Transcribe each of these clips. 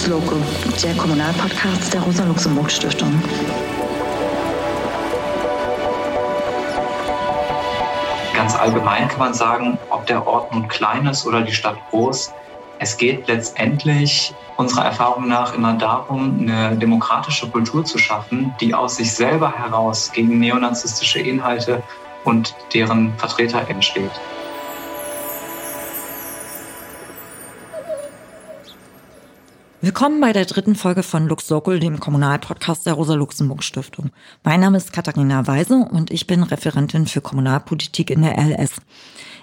Lux Loco, der Kommunalpodcast der Rosa-Luxemburg-Stiftung. Ganz allgemein kann man sagen, ob der Ort nun klein ist oder die Stadt groß, es geht letztendlich unserer Erfahrung nach immer darum, eine demokratische Kultur zu schaffen, die aus sich selber heraus gegen neonazistische Inhalte und deren Vertreter entsteht. Willkommen bei der dritten Folge von Lux Local, dem Kommunalpodcast der Rosa-Luxemburg-Stiftung. Mein Name ist Katharina Weise und ich bin Referentin für Kommunalpolitik in der LS.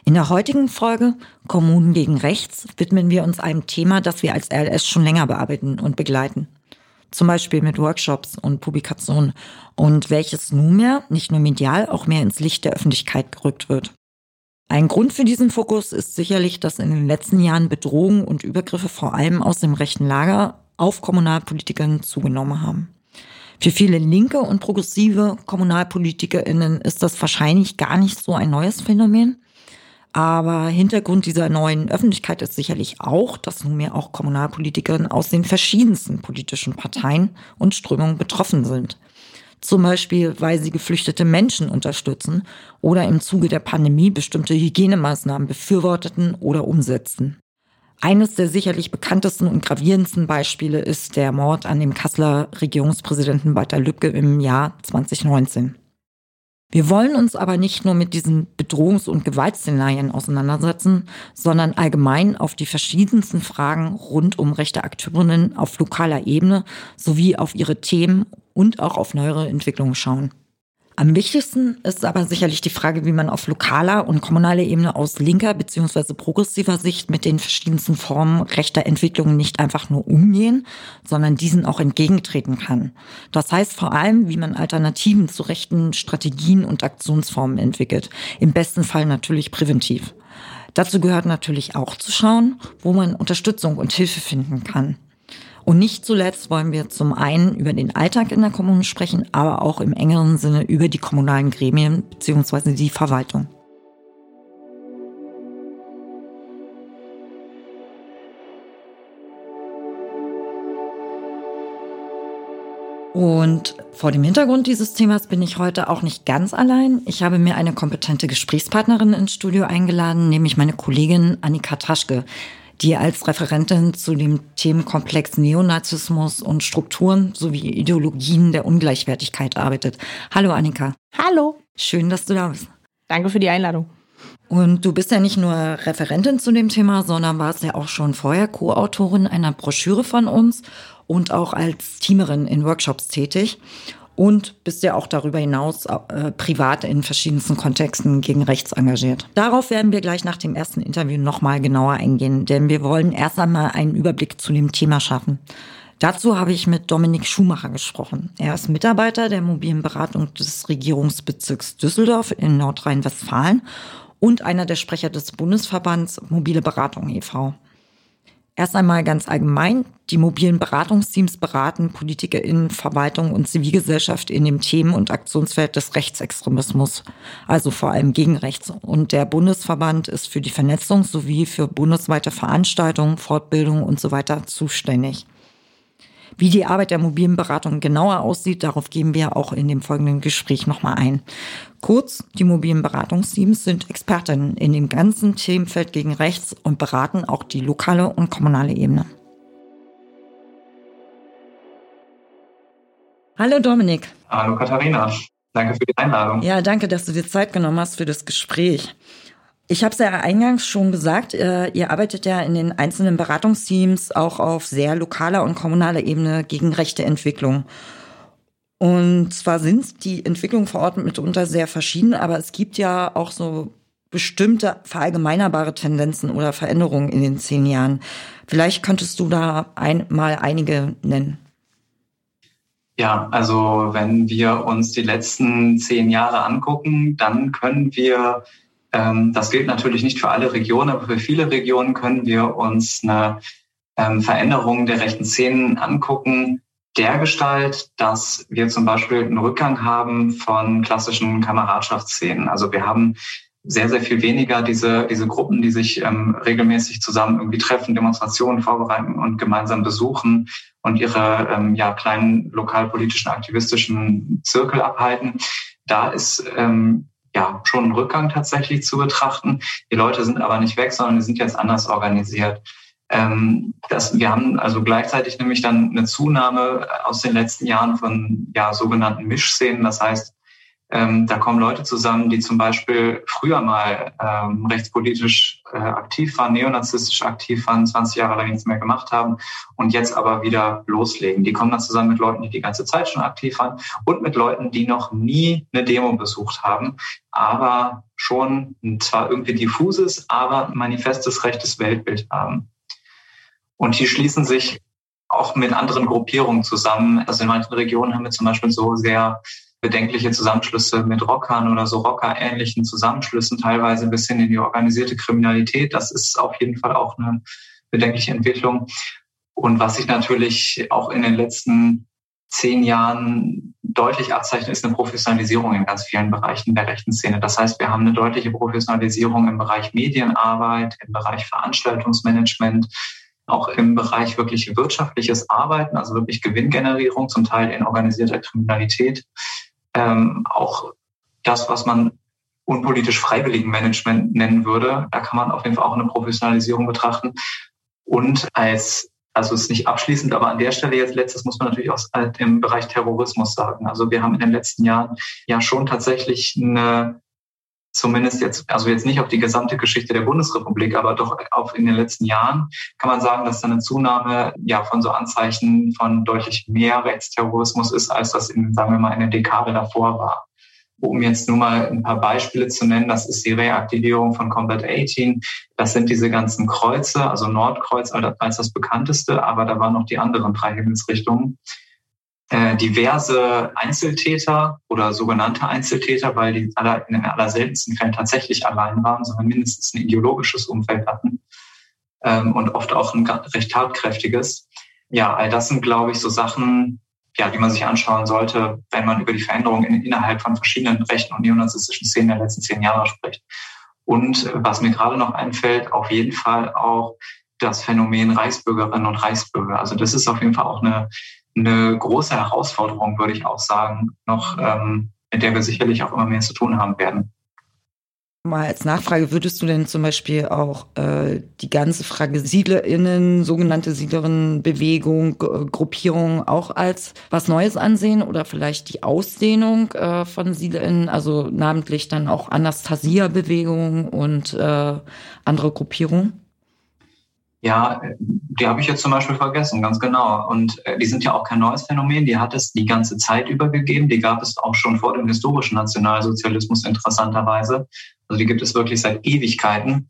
In der heutigen Folge Kommunen gegen Rechts widmen wir uns einem Thema, das wir als LS schon länger bearbeiten und begleiten. Zum Beispiel mit Workshops und Publikationen und welches nunmehr nicht nur medial auch mehr ins Licht der Öffentlichkeit gerückt wird. Ein Grund für diesen Fokus ist sicherlich, dass in den letzten Jahren Bedrohungen und Übergriffe vor allem aus dem rechten Lager auf Kommunalpolitikern zugenommen haben. Für viele linke und progressive KommunalpolitikerInnen ist das wahrscheinlich gar nicht so ein neues Phänomen. Aber Hintergrund dieser neuen Öffentlichkeit ist sicherlich auch, dass nunmehr auch Kommunalpolitikerinnen aus den verschiedensten politischen Parteien und Strömungen betroffen sind. Zum Beispiel, weil sie geflüchtete Menschen unterstützen oder im Zuge der Pandemie bestimmte Hygienemaßnahmen befürworteten oder umsetzten. Eines der sicherlich bekanntesten und gravierendsten Beispiele ist der Mord an dem Kasseler Regierungspräsidenten Walter Lübcke im Jahr 2019. Wir wollen uns aber nicht nur mit diesen Bedrohungs- und Gewaltszenarien auseinandersetzen, sondern allgemein auf die verschiedensten Fragen rund um rechte Akteurinnen auf lokaler Ebene sowie auf ihre Themen und auch auf neuere Entwicklungen schauen. Am wichtigsten ist aber sicherlich die Frage, wie man auf lokaler und kommunaler Ebene aus linker bzw. progressiver Sicht mit den verschiedensten Formen rechter Entwicklungen nicht einfach nur umgehen, sondern diesen auch entgegentreten kann. Das heißt vor allem, wie man Alternativen zu rechten Strategien und Aktionsformen entwickelt. Im besten Fall natürlich präventiv. Dazu gehört natürlich auch zu schauen, wo man Unterstützung und Hilfe finden kann. Und nicht zuletzt wollen wir zum einen über den Alltag in der Kommune sprechen, aber auch im engeren Sinne über die kommunalen Gremien bzw. die Verwaltung. Und vor dem Hintergrund dieses Themas bin ich heute auch nicht ganz allein. Ich habe mir eine kompetente Gesprächspartnerin ins Studio eingeladen, nämlich meine Kollegin Annika Taschke die als Referentin zu dem Themenkomplex Neonazismus und Strukturen sowie Ideologien der Ungleichwertigkeit arbeitet. Hallo Annika. Hallo. Schön, dass du da bist. Danke für die Einladung. Und du bist ja nicht nur Referentin zu dem Thema, sondern warst ja auch schon vorher Co-Autorin einer Broschüre von uns und auch als Teamerin in Workshops tätig und bist ja auch darüber hinaus äh, privat in verschiedensten Kontexten gegen rechts engagiert. Darauf werden wir gleich nach dem ersten Interview nochmal genauer eingehen, denn wir wollen erst einmal einen Überblick zu dem Thema schaffen. Dazu habe ich mit Dominik Schumacher gesprochen. Er ist Mitarbeiter der mobilen Beratung des Regierungsbezirks Düsseldorf in Nordrhein-Westfalen und einer der Sprecher des Bundesverbands Mobile Beratung e.V. Erst einmal ganz allgemein. Die mobilen Beratungsteams beraten PolitikerInnen, Verwaltung und Zivilgesellschaft in dem Themen- und Aktionsfeld des Rechtsextremismus, also vor allem gegen rechts. Und der Bundesverband ist für die Vernetzung sowie für bundesweite Veranstaltungen, Fortbildungen und so weiter zuständig. Wie die Arbeit der mobilen Beratung genauer aussieht, darauf gehen wir auch in dem folgenden Gespräch nochmal ein. Kurz, die mobilen Beratungsteams sind Expertinnen in dem ganzen Themenfeld gegen rechts und beraten auch die lokale und kommunale Ebene. Hallo Dominik. Hallo Katharina. Danke für die Einladung. Ja, danke, dass du dir Zeit genommen hast für das Gespräch. Ich habe es ja eingangs schon gesagt, äh, ihr arbeitet ja in den einzelnen Beratungsteams auch auf sehr lokaler und kommunaler Ebene gegen rechte Entwicklung. Und zwar sind die Entwicklungen vor Ort mitunter sehr verschieden, aber es gibt ja auch so bestimmte verallgemeinerbare Tendenzen oder Veränderungen in den zehn Jahren. Vielleicht könntest du da ein, mal einige nennen. Ja, also wenn wir uns die letzten zehn Jahre angucken, dann können wir das gilt natürlich nicht für alle Regionen, aber für viele Regionen können wir uns eine ähm, Veränderung der rechten Szenen angucken, der Gestalt, dass wir zum Beispiel einen Rückgang haben von klassischen Kameradschaftsszenen. Also wir haben sehr, sehr viel weniger diese, diese Gruppen, die sich ähm, regelmäßig zusammen irgendwie treffen, Demonstrationen vorbereiten und gemeinsam besuchen und ihre ähm, ja, kleinen lokalpolitischen, aktivistischen Zirkel abhalten. Da ist ähm, ja schon ein Rückgang tatsächlich zu betrachten. Die Leute sind aber nicht weg, sondern die sind jetzt anders organisiert. Ähm, das, wir haben also gleichzeitig nämlich dann eine Zunahme aus den letzten Jahren von ja, sogenannten Mischszenen. Das heißt, ähm, da kommen Leute zusammen, die zum Beispiel früher mal ähm, rechtspolitisch äh, aktiv waren, neonazistisch aktiv waren, 20 Jahre lang nichts mehr gemacht haben und jetzt aber wieder loslegen. Die kommen dann zusammen mit Leuten, die die ganze Zeit schon aktiv waren und mit Leuten, die noch nie eine Demo besucht haben, aber schon zwar irgendwie diffuses, aber manifestes rechtes Weltbild haben. Und die schließen sich auch mit anderen Gruppierungen zusammen. Also in manchen Regionen haben wir zum Beispiel so sehr bedenkliche Zusammenschlüsse mit Rockern oder so Rocker-ähnlichen Zusammenschlüssen, teilweise bis hin in die organisierte Kriminalität. Das ist auf jeden Fall auch eine bedenkliche Entwicklung. Und was sich natürlich auch in den letzten zehn Jahren deutlich abzeichnet, ist eine Professionalisierung in ganz vielen Bereichen der rechten Szene. Das heißt, wir haben eine deutliche Professionalisierung im Bereich Medienarbeit, im Bereich Veranstaltungsmanagement, auch im Bereich wirklich wirtschaftliches Arbeiten, also wirklich Gewinngenerierung, zum Teil in organisierter Kriminalität. Ähm, auch das, was man unpolitisch freiwilligen Management nennen würde, da kann man auf jeden Fall auch eine Professionalisierung betrachten. Und als, also es ist nicht abschließend, aber an der Stelle jetzt letztes muss man natürlich auch im Bereich Terrorismus sagen. Also wir haben in den letzten Jahren ja schon tatsächlich eine zumindest jetzt, also jetzt nicht auf die gesamte Geschichte der Bundesrepublik, aber doch auf in den letzten Jahren kann man sagen, dass da eine Zunahme ja von so Anzeichen von deutlich mehr Rechtsterrorismus ist, als das in, sagen wir mal, in der Dekade davor war. Um jetzt nur mal ein paar Beispiele zu nennen, das ist die Reaktivierung von Combat 18. Das sind diese ganzen Kreuze, also Nordkreuz als das bekannteste, aber da waren noch die anderen drei Himmelsrichtungen. Äh, diverse Einzeltäter oder sogenannte Einzeltäter, weil die aller, in den allerseltensten Fällen tatsächlich allein waren, sondern mindestens ein ideologisches Umfeld hatten ähm, und oft auch ein recht tatkräftiges. Ja, all das sind, glaube ich, so Sachen, ja, die man sich anschauen sollte, wenn man über die Veränderungen in, innerhalb von verschiedenen rechten und neonazistischen Szenen der letzten zehn Jahre spricht. Und was mir gerade noch einfällt, auf jeden Fall auch das Phänomen Reichsbürgerinnen und Reichsbürger. Also das ist auf jeden Fall auch eine eine große Herausforderung, würde ich auch sagen, noch, ähm, mit der wir sicherlich auch immer mehr zu tun haben werden. Mal als Nachfrage, würdest du denn zum Beispiel auch äh, die ganze Frage SiedlerInnen, sogenannte Siedlerinnenbewegung, Gruppierung auch als was Neues ansehen oder vielleicht die Ausdehnung äh, von SiedlerInnen, also namentlich dann auch Anastasia-Bewegung und äh, andere Gruppierungen? Ja, die habe ich jetzt zum Beispiel vergessen, ganz genau. Und äh, die sind ja auch kein neues Phänomen. Die hat es die ganze Zeit über gegeben. Die gab es auch schon vor dem historischen Nationalsozialismus interessanterweise. Also die gibt es wirklich seit Ewigkeiten.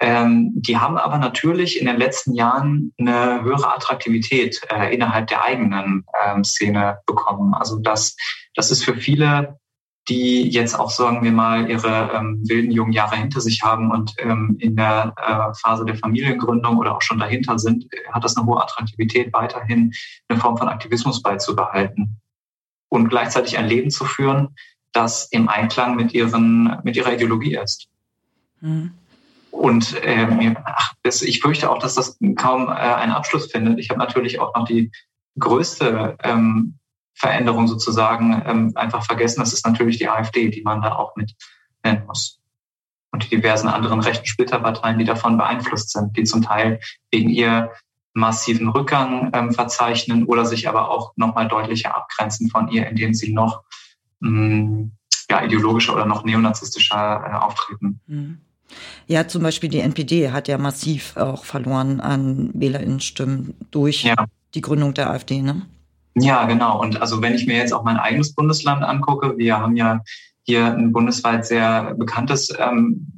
Ähm, die haben aber natürlich in den letzten Jahren eine höhere Attraktivität äh, innerhalb der eigenen ähm, Szene bekommen. Also das, das ist für viele die jetzt auch, sagen wir mal, ihre ähm, wilden jungen Jahre hinter sich haben und ähm, in der äh, Phase der Familiengründung oder auch schon dahinter sind, hat das eine hohe Attraktivität, weiterhin eine Form von Aktivismus beizubehalten und gleichzeitig ein Leben zu führen, das im Einklang mit, ihren, mit ihrer Ideologie ist. Mhm. Und ähm, ach, das, ich fürchte auch, dass das kaum äh, einen Abschluss findet. Ich habe natürlich auch noch die größte ähm, Veränderung sozusagen ähm, einfach vergessen. Das ist natürlich die AfD, die man da auch mit nennen muss. Und die diversen anderen rechten Splitterparteien, die davon beeinflusst sind, die zum Teil wegen ihr massiven Rückgang ähm, verzeichnen oder sich aber auch nochmal deutlicher abgrenzen von ihr, indem sie noch mh, mm, ja, ideologischer oder noch neonazistischer äh, auftreten. Mhm. Ja, zum Beispiel die NPD hat ja massiv auch verloren an WählerInnenstimmen durch ja. die Gründung der AfD, ne? Ja, genau. Und also wenn ich mir jetzt auch mein eigenes Bundesland angucke, wir haben ja hier ein bundesweit sehr bekanntes, ähm,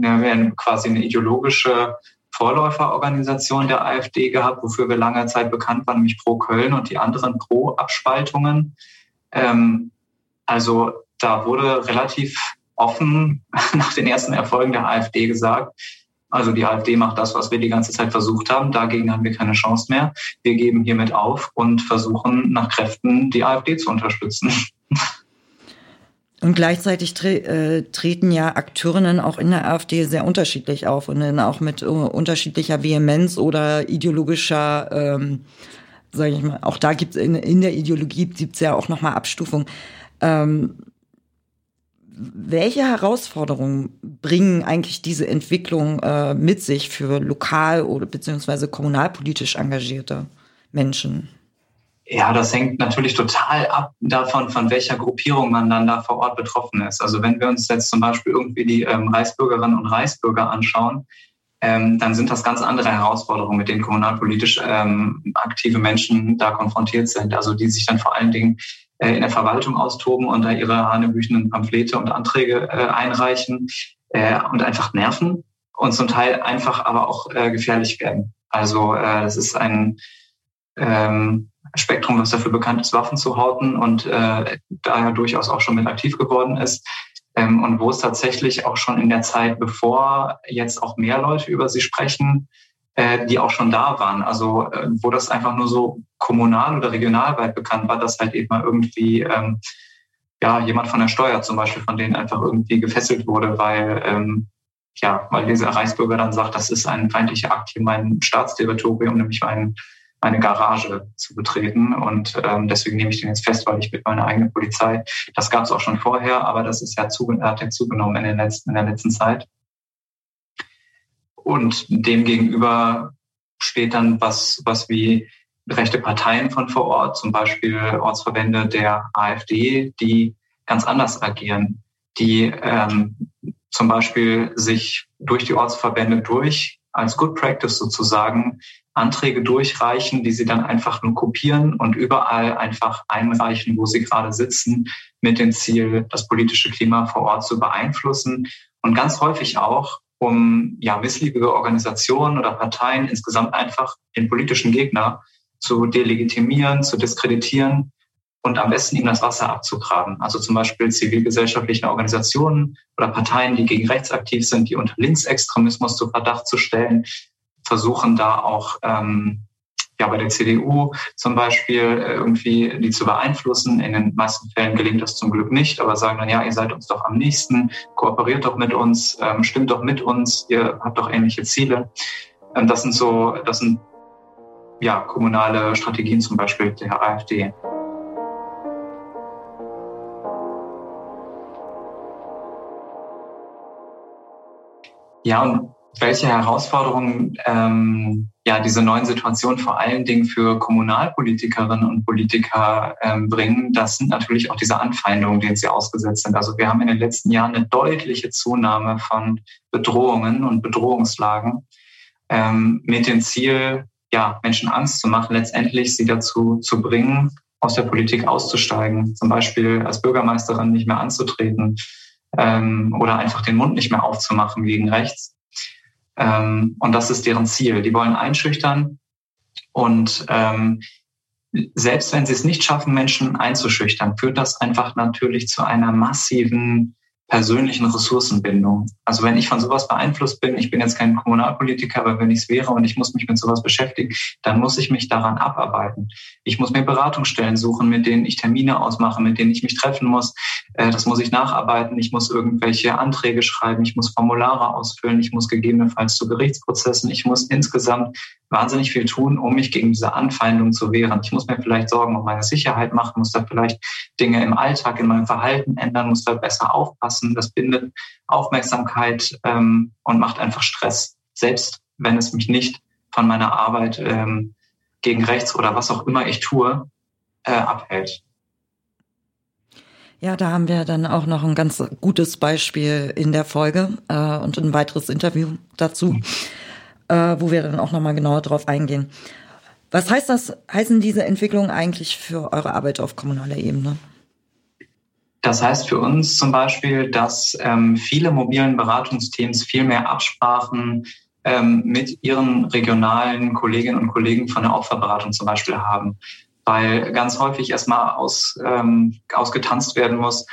quasi eine ideologische Vorläuferorganisation der AfD gehabt, wofür wir lange Zeit bekannt waren, nämlich Pro Köln und die anderen Pro Abspaltungen. Ähm, also da wurde relativ offen nach den ersten Erfolgen der AfD gesagt, also die AfD macht das, was wir die ganze Zeit versucht haben. Dagegen haben wir keine Chance mehr. Wir geben hiermit auf und versuchen nach Kräften die AfD zu unterstützen. Und gleichzeitig tre äh, treten ja Akteurinnen auch in der AfD sehr unterschiedlich auf und dann auch mit uh, unterschiedlicher Vehemenz oder ideologischer, ähm, sage ich mal, auch da gibt es in, in der Ideologie gibt's ja auch nochmal Abstufung. Ähm, welche Herausforderungen bringen eigentlich diese Entwicklung äh, mit sich für lokal oder beziehungsweise kommunalpolitisch engagierte Menschen? Ja, das hängt natürlich total ab davon, von welcher Gruppierung man dann da vor Ort betroffen ist. Also wenn wir uns jetzt zum Beispiel irgendwie die ähm, Reichsbürgerinnen und Reichsbürger anschauen, ähm, dann sind das ganz andere Herausforderungen, mit denen kommunalpolitisch ähm, aktive Menschen da konfrontiert sind. Also die sich dann vor allen Dingen in der Verwaltung austoben und da ihre hanebüchenden Pamphlete und Anträge äh, einreichen äh, und einfach nerven und zum Teil einfach aber auch äh, gefährlich werden. Also äh, das ist ein ähm, Spektrum, was dafür bekannt ist, Waffen zu horten und äh, daher durchaus auch schon mit aktiv geworden ist. Ähm, und wo es tatsächlich auch schon in der Zeit, bevor jetzt auch mehr Leute über sie sprechen, äh, die auch schon da waren. Also äh, wo das einfach nur so kommunal oder regionalweit bekannt war, dass halt eben mal irgendwie ähm, ja jemand von der Steuer zum Beispiel von denen einfach irgendwie gefesselt wurde, weil ähm, ja, weil dieser Reichsbürger dann sagt, das ist ein feindlicher Akt hier mein Staatsterritorium, nämlich mein meine Garage zu betreten. Und ähm, deswegen nehme ich den jetzt fest, weil ich mit meiner eigenen Polizei, das gab es auch schon vorher, aber das ist ja zu, hat ja zugenommen in, den letzten, in der letzten Zeit. Und dem gegenüber steht dann was, was wie rechte Parteien von vor Ort, zum Beispiel Ortsverbände der AfD, die ganz anders agieren, die ähm, zum Beispiel sich durch die Ortsverbände durch als Good Practice sozusagen Anträge durchreichen, die sie dann einfach nur kopieren und überall einfach einreichen, wo sie gerade sitzen, mit dem Ziel, das politische Klima vor Ort zu beeinflussen. Und ganz häufig auch, um ja missliebige Organisationen oder Parteien insgesamt einfach den politischen Gegner zu delegitimieren, zu diskreditieren und am besten ihm das Wasser abzugraben. Also zum Beispiel zivilgesellschaftlichen Organisationen oder Parteien, die gegen rechts aktiv sind, die unter Linksextremismus zu Verdacht zu stellen, versuchen da auch ähm, ja bei der CDU zum Beispiel äh, irgendwie die zu beeinflussen. In den meisten Fällen gelingt das zum Glück nicht, aber sagen dann, ja, ihr seid uns doch am nächsten, kooperiert doch mit uns, ähm, stimmt doch mit uns, ihr habt doch ähnliche Ziele. Ähm, das sind so, das sind ja kommunale Strategien zum Beispiel der AfD. Ja, und welche Herausforderungen ähm, ja diese neuen Situationen vor allen Dingen für Kommunalpolitikerinnen und Politiker ähm, bringen, das sind natürlich auch diese Anfeindungen, denen sie ausgesetzt sind. Also wir haben in den letzten Jahren eine deutliche Zunahme von Bedrohungen und Bedrohungslagen ähm, mit dem Ziel, ja, Menschen Angst zu machen, letztendlich sie dazu zu bringen, aus der Politik auszusteigen, zum Beispiel als Bürgermeisterin nicht mehr anzutreten ähm, oder einfach den Mund nicht mehr aufzumachen gegen rechts. Ähm, und das ist deren Ziel. Die wollen einschüchtern und ähm, selbst wenn sie es nicht schaffen, Menschen einzuschüchtern, führt das einfach natürlich zu einer massiven persönlichen Ressourcenbindung. Also wenn ich von sowas beeinflusst bin, ich bin jetzt kein Kommunalpolitiker, aber wenn ich es wäre und ich muss mich mit sowas beschäftigen, dann muss ich mich daran abarbeiten. Ich muss mir Beratungsstellen suchen, mit denen ich Termine ausmache, mit denen ich mich treffen muss. Äh, das muss ich nacharbeiten. Ich muss irgendwelche Anträge schreiben. Ich muss Formulare ausfüllen. Ich muss gegebenenfalls zu Gerichtsprozessen. Ich muss insgesamt wahnsinnig viel tun, um mich gegen diese Anfeindung zu wehren. Ich muss mir vielleicht Sorgen um meine Sicherheit machen, muss da vielleicht Dinge im Alltag, in meinem Verhalten ändern, muss da besser aufpassen. Das bindet Aufmerksamkeit ähm, und macht einfach Stress, selbst wenn es mich nicht von meiner Arbeit ähm, gegen rechts oder was auch immer ich tue, äh, abhält. Ja, da haben wir dann auch noch ein ganz gutes Beispiel in der Folge äh, und ein weiteres Interview dazu. Mhm äh, wo wir dann auch nochmal genauer drauf eingehen. Was heißt das, heißen diese Entwicklungen eigentlich für eure Arbeit auf kommunaler Ebene? Das heißt für uns zum Beispiel, dass ähm, viele mobilen Beratungsteams viel mehr Absprachen ähm, mit ihren regionalen Kolleginnen und Kollegen von der Opferberatung zum Beispiel haben, weil ganz häufig erstmal aus, ähm, ausgetanzt werden muss,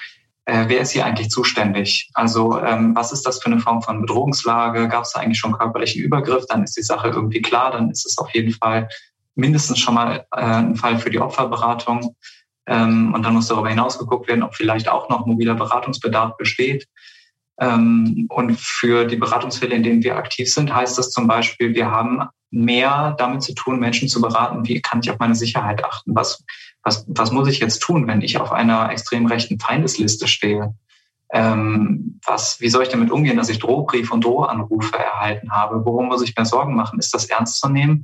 äh, wer ist hier eigentlich zuständig? Also ähm, was ist das für eine Form von Bedrohungslage? Gab es da eigentlich schon körperlichen Übergriff? Dann ist die Sache irgendwie klar, dann ist es auf jeden Fall mindestens schon mal äh, ein Fall für die Opferberatung. Ähm, und dann muss darüber hinaus geguckt werden, ob vielleicht auch noch mobiler Beratungsbedarf besteht. Ähm, und für die Beratungsfälle, in denen wir aktiv sind, heißt das zum Beispiel, wir haben mehr damit zu tun, Menschen zu beraten, wie kann ich auf meine Sicherheit achten? Was, was, was muss ich jetzt tun, wenn ich auf einer extrem rechten Feindesliste stehe? Ähm, was, wie soll ich damit umgehen, dass ich Drohbrief und Drohanrufe erhalten habe? Worum muss ich mir Sorgen machen? Ist das ernst zu nehmen?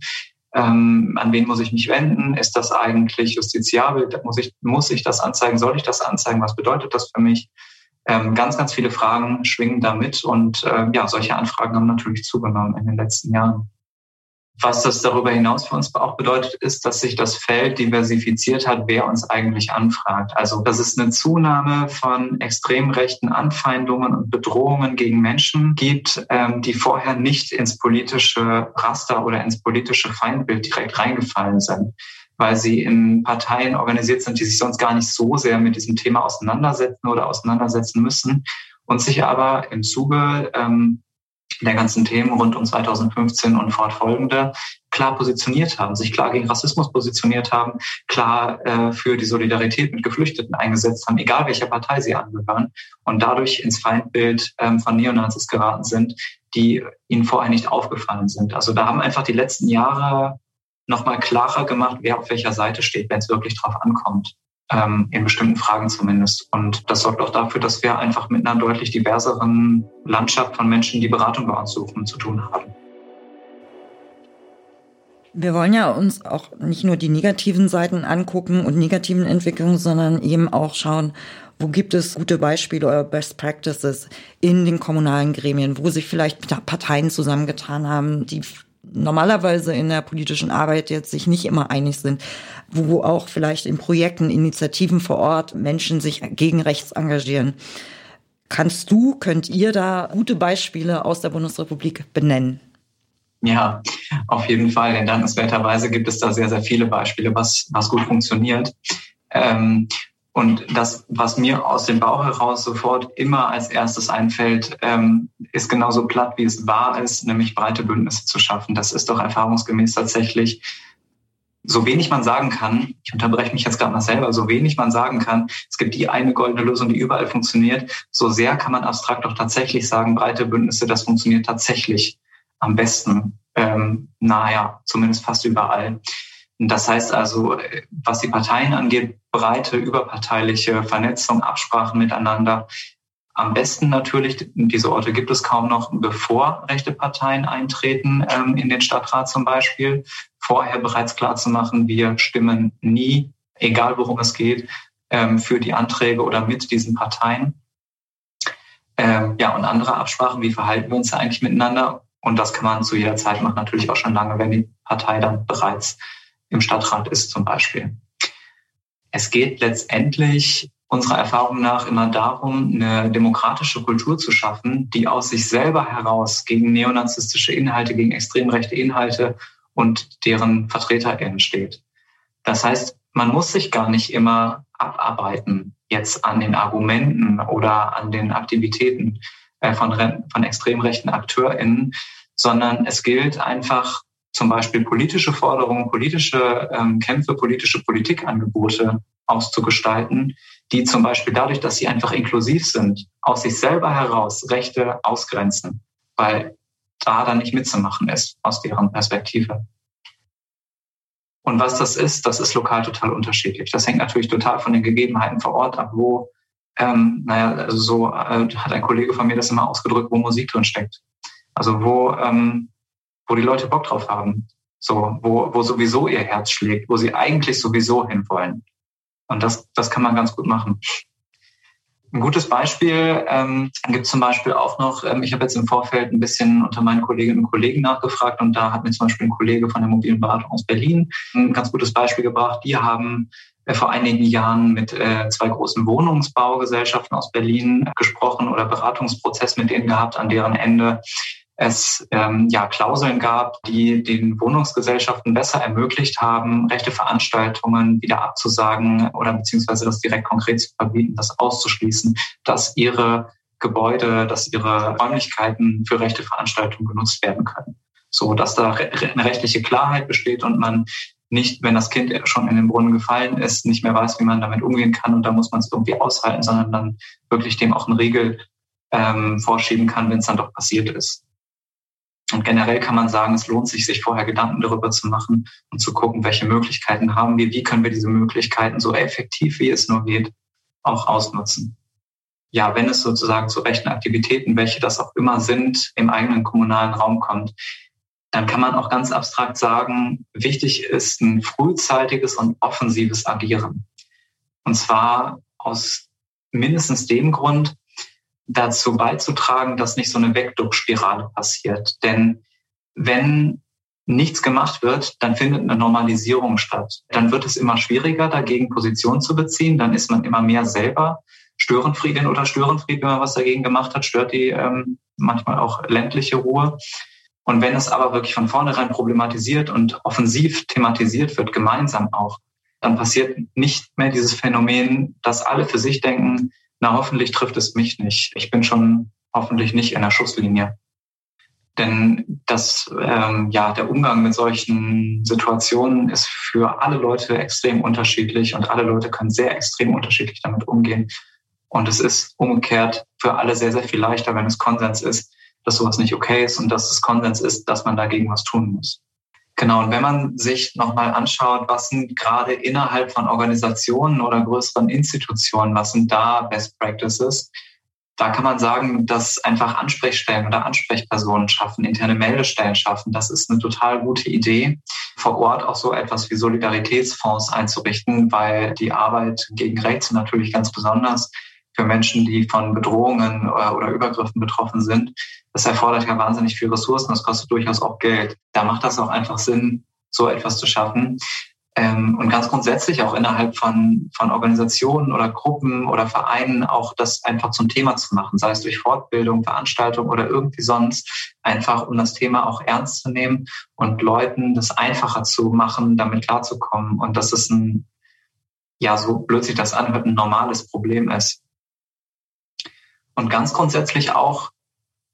Ähm, an wen muss ich mich wenden? Ist das eigentlich justiziabel? Muss ich, muss ich das anzeigen? Soll ich das anzeigen? Was bedeutet das für mich? Ähm, ganz, ganz viele Fragen schwingen damit und äh, ja, solche Anfragen haben natürlich zugenommen in den letzten Jahren. Was das darüber hinaus für uns auch bedeutet, ist, dass sich das Feld diversifiziert hat, wer uns eigentlich anfragt. Also, dass es eine Zunahme von extrem rechten Anfeindungen und Bedrohungen gegen Menschen gibt, ähm, die vorher nicht ins politische Raster oder ins politische Feindbild direkt reingefallen sind weil sie in Parteien organisiert sind, die sich sonst gar nicht so sehr mit diesem Thema auseinandersetzen oder auseinandersetzen müssen und sich aber im Zuge ähm, der ganzen Themen rund um 2015 und fortfolgende klar positioniert haben, sich klar gegen Rassismus positioniert haben, klar äh, für die Solidarität mit Geflüchteten eingesetzt haben, egal welcher Partei sie angehören und dadurch ins Feindbild ähm, von Neonazis geraten sind, die ihnen vorher nicht aufgefallen sind. Also da haben einfach die letzten Jahre nochmal klarer gemacht, wer auf welcher Seite steht, wenn es wirklich drauf ankommt in bestimmten Fragen zumindest. Und das sorgt auch dafür, dass wir einfach mit einer deutlich diverseren Landschaft von Menschen, die Beratung bei uns suchen, zu tun haben. Wir wollen ja uns auch nicht nur die negativen Seiten angucken und negativen Entwicklungen, sondern eben auch schauen, wo gibt es gute Beispiele oder Best Practices in den kommunalen Gremien, wo sich vielleicht Parteien zusammengetan haben, die normalerweise in der politischen Arbeit jetzt sich nicht immer einig sind, wo auch vielleicht in Projekten, Initiativen vor Ort Menschen sich gegen rechts engagieren. Kannst du, könnt ihr da gute Beispiele aus der Bundesrepublik benennen? Ja, auf jeden Fall. Denn dankenswerterweise gibt es da sehr, sehr viele Beispiele, was, was gut funktioniert. Ähm, und das, was mir aus dem Bauch heraus sofort immer als erstes einfällt, ähm, ist genauso platt, wie es wahr ist, nämlich breite Bündnisse zu schaffen. Das ist doch erfahrungsgemäß tatsächlich so wenig man sagen kann, ich unterbreche mich jetzt gerade mal selber, so wenig man sagen kann, es gibt die eine goldene Lösung, die überall funktioniert, so sehr kann man abstrakt doch tatsächlich sagen, breite Bündnisse, das funktioniert tatsächlich am besten, ähm, naja, zumindest fast überall. Das heißt also, was die Parteien angeht, breite überparteiliche Vernetzung, Absprachen miteinander. Am besten natürlich, diese Orte gibt es kaum noch, bevor rechte Parteien eintreten, ähm, in den Stadtrat zum Beispiel, vorher bereits klar zu machen, wir stimmen nie, egal worum es geht, ähm, für die Anträge oder mit diesen Parteien. Ähm, ja, und andere Absprachen, wie verhalten wir uns da eigentlich miteinander? Und das kann man zu jeder Zeit machen, natürlich auch schon lange, wenn die Partei dann bereits im Stadtrat ist zum Beispiel. Es geht letztendlich unserer Erfahrung nach immer darum, eine demokratische Kultur zu schaffen, die aus sich selber heraus gegen neonazistische Inhalte, gegen extrem rechte Inhalte und deren VertreterInnen steht. Das heißt, man muss sich gar nicht immer abarbeiten jetzt an den Argumenten oder an den Aktivitäten äh, von, von extrem rechten AkteurInnen, sondern es gilt einfach zum Beispiel politische Forderungen, politische ähm, Kämpfe, politische Politikangebote auszugestalten, die zum Beispiel dadurch, dass sie einfach inklusiv sind, aus sich selber heraus Rechte ausgrenzen, weil da dann nicht mitzumachen ist aus deren Perspektive. Und was das ist, das ist lokal total unterschiedlich. Das hängt natürlich total von den Gegebenheiten vor Ort ab, wo, ähm, naja, also so äh, hat ein Kollege von mir das immer ausgedrückt, wo Musik drin steckt. Also wo ähm, wo die Leute Bock drauf haben, so, wo, wo sowieso ihr Herz schlägt, wo sie eigentlich sowieso hinwollen. Und das, das kann man ganz gut machen. Ein gutes Beispiel ähm, gibt zum Beispiel auch noch, ähm, ich habe jetzt im Vorfeld ein bisschen unter meinen Kolleginnen und Kollegen nachgefragt und da hat mir zum Beispiel ein Kollege von der mobilen Beratung aus Berlin ein ganz gutes Beispiel gebracht. Die haben äh, vor einigen Jahren mit äh, zwei großen Wohnungsbaugesellschaften aus Berlin gesprochen oder Beratungsprozess mit denen gehabt, an deren Ende es ähm, ja Klauseln gab, die den Wohnungsgesellschaften besser ermöglicht haben, rechte Veranstaltungen wieder abzusagen oder beziehungsweise das direkt konkret zu verbieten, das auszuschließen, dass ihre Gebäude, dass ihre Räumlichkeiten für rechte Veranstaltungen genutzt werden können. So dass da eine rechtliche Klarheit besteht und man nicht, wenn das Kind schon in den Brunnen gefallen ist, nicht mehr weiß, wie man damit umgehen kann und da muss man es irgendwie aushalten, sondern dann wirklich dem auch eine Regel ähm, vorschieben kann, wenn es dann doch passiert ist. Und generell kann man sagen, es lohnt sich, sich vorher Gedanken darüber zu machen und zu gucken, welche Möglichkeiten haben wir, wie können wir diese Möglichkeiten so effektiv, wie es nur geht, auch ausnutzen. Ja, wenn es sozusagen zu rechten Aktivitäten, welche das auch immer sind, im eigenen kommunalen Raum kommt, dann kann man auch ganz abstrakt sagen, wichtig ist ein frühzeitiges und offensives Agieren. Und zwar aus mindestens dem Grund, dazu beizutragen, dass nicht so eine Wegduckspirale passiert. Denn wenn nichts gemacht wird, dann findet eine Normalisierung statt. Dann wird es immer schwieriger, dagegen Position zu beziehen. Dann ist man immer mehr selber Störenfriedin oder Störenfried, wenn man was dagegen gemacht hat, stört die ähm, manchmal auch ländliche Ruhe. Und wenn es aber wirklich von vornherein problematisiert und offensiv thematisiert wird, gemeinsam auch, dann passiert nicht mehr dieses Phänomen, dass alle für sich denken, na hoffentlich trifft es mich nicht. Ich bin schon hoffentlich nicht in der Schusslinie. Denn das, ähm, ja, der Umgang mit solchen Situationen ist für alle Leute extrem unterschiedlich und alle Leute können sehr extrem unterschiedlich damit umgehen. Und es ist umgekehrt für alle sehr, sehr viel leichter, wenn es Konsens ist, dass sowas nicht okay ist und dass es Konsens ist, dass man dagegen was tun muss. Genau, und wenn man sich nochmal anschaut, was sind gerade innerhalb von Organisationen oder größeren Institutionen, was sind da Best Practices, da kann man sagen, dass einfach Ansprechstellen oder Ansprechpersonen schaffen, interne Meldestellen schaffen. Das ist eine total gute Idee. Vor Ort auch so etwas wie Solidaritätsfonds einzurichten, weil die Arbeit gegen Rechts natürlich ganz besonders für Menschen, die von Bedrohungen oder Übergriffen betroffen sind, das erfordert ja wahnsinnig viel Ressourcen, das kostet durchaus auch Geld. Da macht das auch einfach Sinn, so etwas zu schaffen. Ähm, und ganz grundsätzlich auch innerhalb von, von Organisationen oder Gruppen oder Vereinen auch das einfach zum Thema zu machen, sei es durch Fortbildung, Veranstaltung oder irgendwie sonst, einfach um das Thema auch ernst zu nehmen und Leuten das einfacher zu machen, damit klarzukommen. Und dass es ein, ja, so blöd sich das anhört, ein normales Problem ist. Und ganz grundsätzlich auch,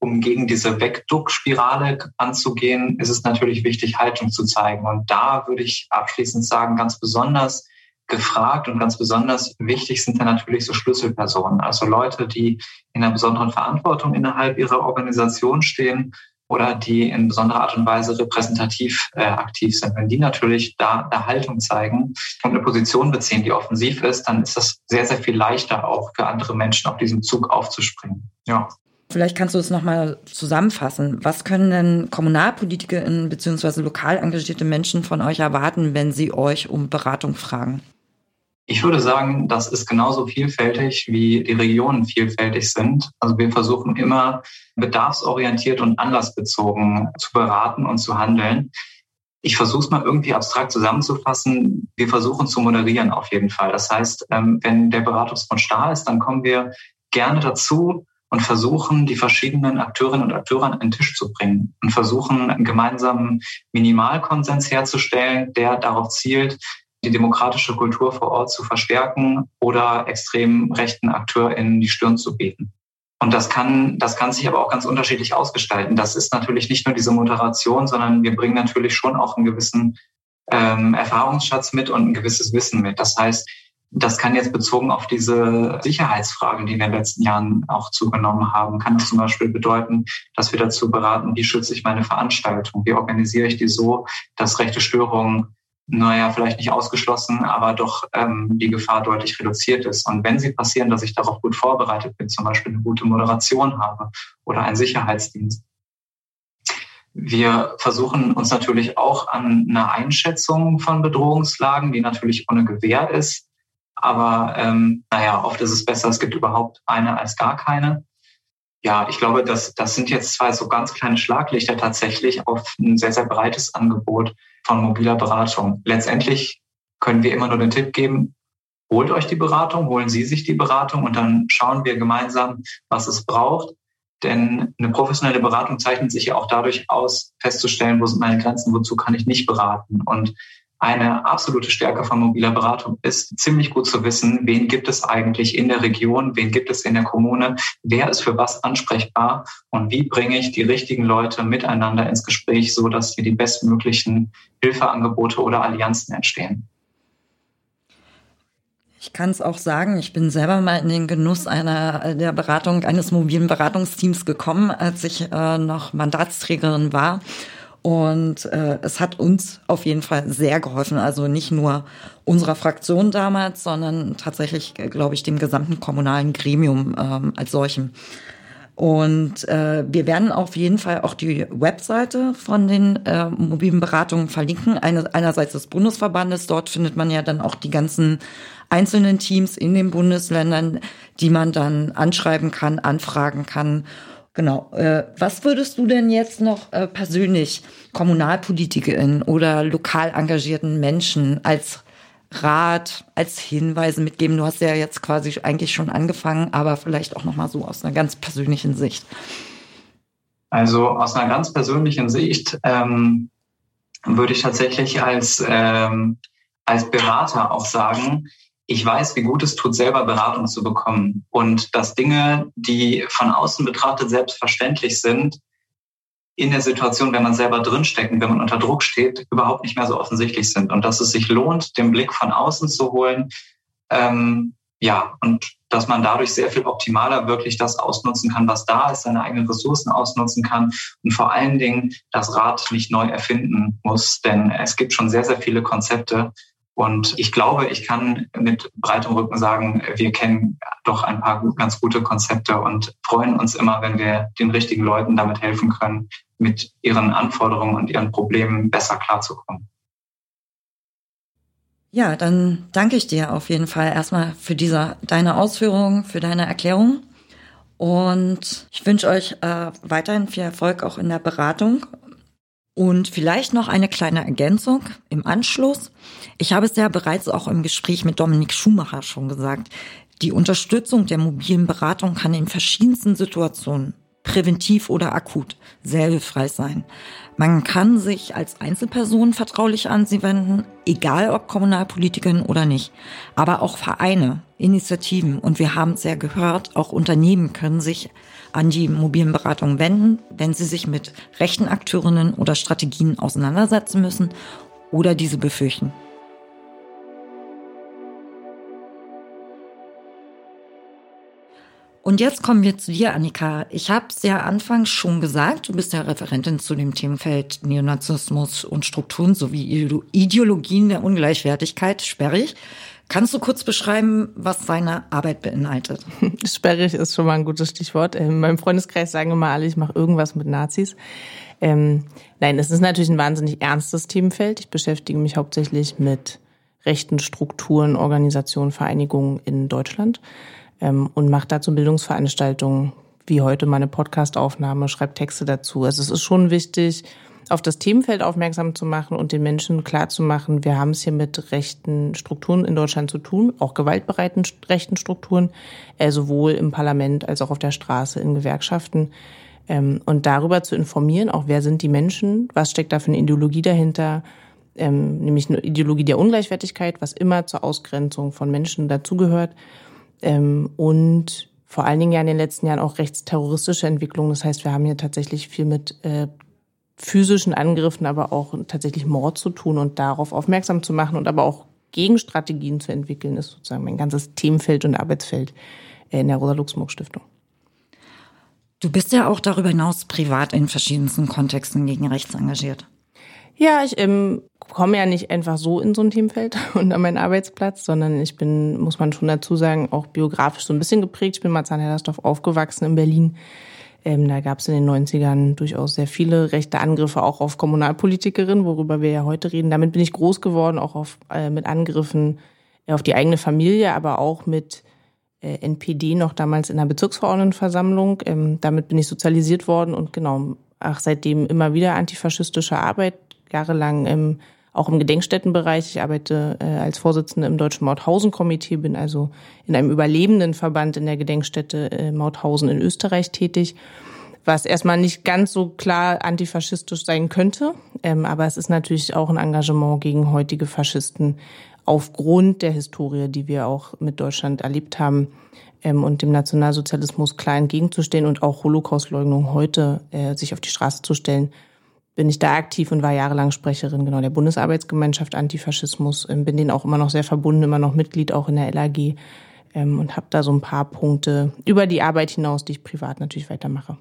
um gegen diese Wegduckspirale anzugehen, ist es natürlich wichtig, Haltung zu zeigen. Und da würde ich abschließend sagen, ganz besonders gefragt und ganz besonders wichtig sind da natürlich so Schlüsselpersonen, also Leute, die in einer besonderen Verantwortung innerhalb ihrer Organisation stehen oder die in besonderer Art und Weise repräsentativ äh, aktiv sind. Wenn die natürlich da eine Haltung zeigen und eine Position beziehen, die offensiv ist, dann ist das sehr, sehr viel leichter auch für andere Menschen auf diesem Zug aufzuspringen. Ja. Vielleicht kannst du es nochmal zusammenfassen. Was können denn KommunalpolitikerInnen bzw. lokal engagierte Menschen von euch erwarten, wenn sie euch um Beratung fragen? Ich würde sagen, das ist genauso vielfältig, wie die Regionen vielfältig sind. Also wir versuchen immer bedarfsorientiert und anlassbezogen zu beraten und zu handeln. Ich versuche es mal irgendwie abstrakt zusammenzufassen. Wir versuchen zu moderieren auf jeden Fall. Das heißt, ähm, wenn der Beratungsfonds da ist, dann kommen wir gerne dazu und versuchen, die verschiedenen Akteurinnen und Akteure an den Tisch zu bringen und versuchen, einen gemeinsamen Minimalkonsens herzustellen, der darauf zielt, die demokratische Kultur vor Ort zu verstärken oder extrem rechten AkteurInnen die Stirn zu bieten. Und das kann, das kann sich aber auch ganz unterschiedlich ausgestalten. Das ist natürlich nicht nur diese Moderation, sondern wir bringen natürlich schon auch einen gewissen ähm, Erfahrungsschatz mit und ein gewisses Wissen mit. Das heißt, das kann jetzt bezogen auf diese Sicherheitsfragen, die in den letzten Jahren auch zugenommen haben, kann es zum Beispiel bedeuten, dass wir dazu beraten, wie schütze ich meine Veranstaltung, wie organisiere ich die so, dass rechte Störungen naja, vielleicht nicht ausgeschlossen, aber doch ähm, die Gefahr deutlich reduziert ist. Und wenn sie passieren, dass ich darauf gut vorbereitet bin, zum Beispiel eine gute Moderation habe oder einen Sicherheitsdienst. Wir versuchen uns natürlich auch an einer Einschätzung von Bedrohungslagen, die natürlich ohne Gewähr ist. Aber ähm, naja, oft ist es besser, es gibt überhaupt eine als gar keine. Ja, ich glaube, das, das sind jetzt zwei so ganz kleine Schlaglichter tatsächlich auf ein sehr, sehr breites Angebot von mobiler Beratung. Letztendlich können wir immer nur den Tipp geben, holt euch die Beratung, holen Sie sich die Beratung und dann schauen wir gemeinsam, was es braucht. Denn eine professionelle Beratung zeichnet sich ja auch dadurch aus, festzustellen, wo sind meine Grenzen, wozu kann ich nicht beraten. Und eine absolute Stärke von mobiler Beratung ist, ziemlich gut zu wissen, wen gibt es eigentlich in der Region, wen gibt es in der Kommune, wer ist für was ansprechbar und wie bringe ich die richtigen Leute miteinander ins Gespräch, so dass hier die bestmöglichen Hilfeangebote oder Allianzen entstehen. Ich kann es auch sagen, ich bin selber mal in den Genuss einer der Beratung eines mobilen Beratungsteams gekommen, als ich äh, noch Mandatsträgerin war. Und äh, es hat uns auf jeden Fall sehr geholfen. Also nicht nur unserer Fraktion damals, sondern tatsächlich, glaube ich, dem gesamten kommunalen Gremium ähm, als solchem. Und äh, wir werden auf jeden Fall auch die Webseite von den äh, mobilen Beratungen verlinken. Eine, einerseits des Bundesverbandes, dort findet man ja dann auch die ganzen einzelnen Teams in den Bundesländern, die man dann anschreiben kann, anfragen kann. Genau. Äh, was würdest du denn jetzt noch äh, persönlich Kommunalpolitikerin oder lokal engagierten Menschen als Rat, als Hinweise mitgeben? Du hast ja jetzt quasi eigentlich schon angefangen, aber vielleicht auch noch mal so aus einer ganz persönlichen Sicht. Also aus einer ganz persönlichen Sicht ähm, würde ich tatsächlich als ähm, als Berater auch sagen, ich weiß, wie gut es tut, selber Beratung zu bekommen und dass Dinge, die von außen betrachtet selbstverständlich sind, in der Situation, wenn man selber drinsteckt wenn man unter Druck steht, überhaupt nicht mehr so offensichtlich sind und dass es sich lohnt, den Blick von außen zu holen. Ähm, ja, und dass man dadurch sehr viel optimaler wirklich das ausnutzen kann, was da ist, seine eigenen Ressourcen ausnutzen kann und vor allen Dingen das Rad nicht neu erfinden muss, denn es gibt schon sehr, sehr viele Konzepte, und ich glaube, ich kann mit breitem Rücken sagen, wir kennen doch ein paar ganz gute Konzepte und freuen uns immer, wenn wir den richtigen Leuten damit helfen können, mit ihren Anforderungen und ihren Problemen besser klarzukommen. Ja, dann danke ich dir auf jeden Fall erstmal für diese, deine Ausführungen, für deine Erklärung. Und ich wünsche euch äh, weiterhin viel Erfolg auch in der Beratung und vielleicht noch eine kleine Ergänzung im Anschluss. Ich habe es ja bereits auch im Gespräch mit Dominik Schumacher schon gesagt. Die Unterstützung der mobilen Beratung kann in verschiedensten Situationen, präventiv oder akut, sehr hilfreich sein. Man kann sich als Einzelperson vertraulich an sie wenden, egal ob Kommunalpolitikerin oder nicht. Aber auch Vereine, Initiativen und wir haben es ja gehört, auch Unternehmen können sich an die mobilen Beratungen wenden, wenn sie sich mit rechten Akteurinnen oder Strategien auseinandersetzen müssen oder diese befürchten. Und jetzt kommen wir zu dir, Annika. Ich habe es ja anfangs schon gesagt, du bist ja Referentin zu dem Themenfeld Neonazismus und Strukturen sowie Ideologien der Ungleichwertigkeit, sperrig. Kannst du kurz beschreiben, was seine Arbeit beinhaltet? Sperrig ist schon mal ein gutes Stichwort. In meinem Freundeskreis sagen immer alle, ich mache irgendwas mit Nazis. Ähm, nein, es ist natürlich ein wahnsinnig ernstes Themenfeld. Ich beschäftige mich hauptsächlich mit rechten Strukturen, Organisationen, Vereinigungen in Deutschland ähm, und mache dazu Bildungsveranstaltungen, wie heute meine Podcastaufnahme, schreibe Texte dazu. Also es ist schon wichtig, auf das Themenfeld aufmerksam zu machen und den Menschen klarzumachen, wir haben es hier mit rechten Strukturen in Deutschland zu tun, auch gewaltbereiten rechten Strukturen, äh, sowohl im Parlament als auch auf der Straße, in Gewerkschaften. Ähm, und darüber zu informieren, auch wer sind die Menschen, was steckt da für eine Ideologie dahinter, ähm, nämlich eine Ideologie der Ungleichwertigkeit, was immer zur Ausgrenzung von Menschen dazugehört. Ähm, und vor allen Dingen ja in den letzten Jahren auch rechtsterroristische Entwicklungen. Das heißt, wir haben hier tatsächlich viel mit äh, physischen Angriffen, aber auch tatsächlich Mord zu tun und darauf aufmerksam zu machen und aber auch Gegenstrategien zu entwickeln, ist sozusagen mein ganzes Themenfeld und Arbeitsfeld in der Rosa-Luxemburg-Stiftung. Du bist ja auch darüber hinaus privat in verschiedensten Kontexten gegen rechts engagiert. Ja, ich ähm, komme ja nicht einfach so in so ein Themenfeld und an meinen Arbeitsplatz, sondern ich bin, muss man schon dazu sagen, auch biografisch so ein bisschen geprägt. Ich bin Marzahn-Hellersdorf aufgewachsen in Berlin ähm, da gab es in den 90ern durchaus sehr viele rechte Angriffe auch auf Kommunalpolitikerinnen, worüber wir ja heute reden. Damit bin ich groß geworden, auch auf, äh, mit Angriffen äh, auf die eigene Familie, aber auch mit äh, NPD noch damals in der Bezirksverordnetenversammlung. Ähm, damit bin ich sozialisiert worden und genau, ach, seitdem immer wieder antifaschistische Arbeit, jahrelang im auch im Gedenkstättenbereich. Ich arbeite äh, als Vorsitzende im Deutschen Mauthausen-Komitee, bin also in einem überlebenden Verband in der Gedenkstätte äh, Mauthausen in Österreich tätig. was erstmal nicht ganz so klar antifaschistisch sein könnte. Ähm, aber es ist natürlich auch ein Engagement gegen heutige Faschisten aufgrund der Historie, die wir auch mit Deutschland erlebt haben ähm, und dem Nationalsozialismus klar entgegenzustehen und auch Holocaustleugnung heute äh, sich auf die Straße zu stellen, bin ich da aktiv und war jahrelang Sprecherin genau der Bundesarbeitsgemeinschaft Antifaschismus, ähm, bin denen auch immer noch sehr verbunden, immer noch Mitglied auch in der LAG ähm, und habe da so ein paar Punkte über die Arbeit hinaus, die ich privat natürlich weitermache.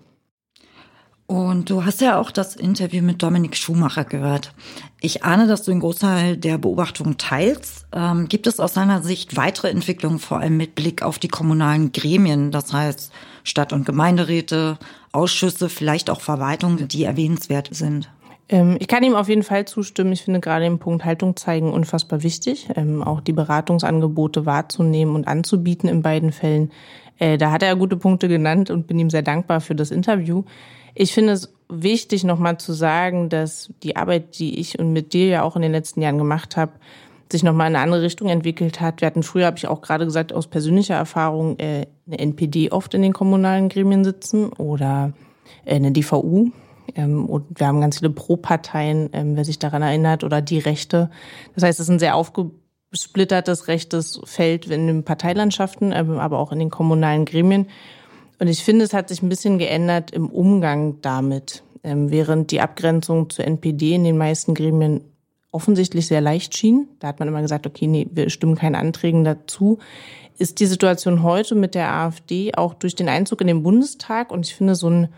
Und du hast ja auch das Interview mit Dominik Schumacher gehört. Ich ahne, dass du einen Großteil der Beobachtungen teilst. Ähm, gibt es aus deiner Sicht weitere Entwicklungen, vor allem mit Blick auf die kommunalen Gremien, das heißt Stadt- und Gemeinderäte, Ausschüsse, vielleicht auch Verwaltungen, die erwähnenswert sind? Ähm, ich kann ihm auf jeden Fall zustimmen. Ich finde gerade den Punkt Haltung zeigen unfassbar wichtig, ähm, auch die Beratungsangebote wahrzunehmen und anzubieten in beiden Fällen. Äh, da hat er gute Punkte genannt und bin ihm sehr dankbar für das Interview. Ich finde es wichtig, nochmal zu sagen, dass die Arbeit, die ich und mit dir ja auch in den letzten Jahren gemacht habe, sich nochmal in eine andere Richtung entwickelt hat. Wir hatten früher, habe ich auch gerade gesagt, aus persönlicher Erfahrung äh, eine NPD oft in den kommunalen Gremien sitzen oder äh, eine DVU. Ähm, und wir haben ganz viele Pro-Parteien, ähm, wer sich daran erinnert, oder die Rechte. Das heißt, es ist ein sehr aufgesplittertes rechtes Feld in den Parteilandschaften, ähm, aber auch in den kommunalen Gremien. Und ich finde, es hat sich ein bisschen geändert im Umgang damit. Ähm, während die Abgrenzung zur NPD in den meisten Gremien offensichtlich sehr leicht schien, da hat man immer gesagt, okay, nee, wir stimmen keinen Anträgen dazu, ist die Situation heute mit der AfD auch durch den Einzug in den Bundestag und ich finde so ein,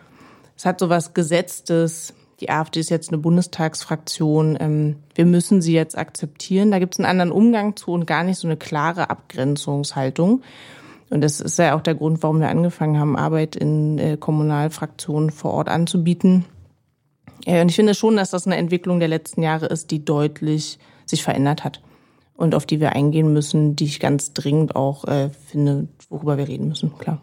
es hat so was Gesetztes, die AfD ist jetzt eine Bundestagsfraktion, ähm, wir müssen sie jetzt akzeptieren. Da gibt es einen anderen Umgang zu und gar nicht so eine klare Abgrenzungshaltung. Und das ist ja auch der Grund, warum wir angefangen haben, Arbeit in äh, Kommunalfraktionen vor Ort anzubieten. Äh, und ich finde schon, dass das eine Entwicklung der letzten Jahre ist, die deutlich sich verändert hat und auf die wir eingehen müssen, die ich ganz dringend auch äh, finde, worüber wir reden müssen, klar.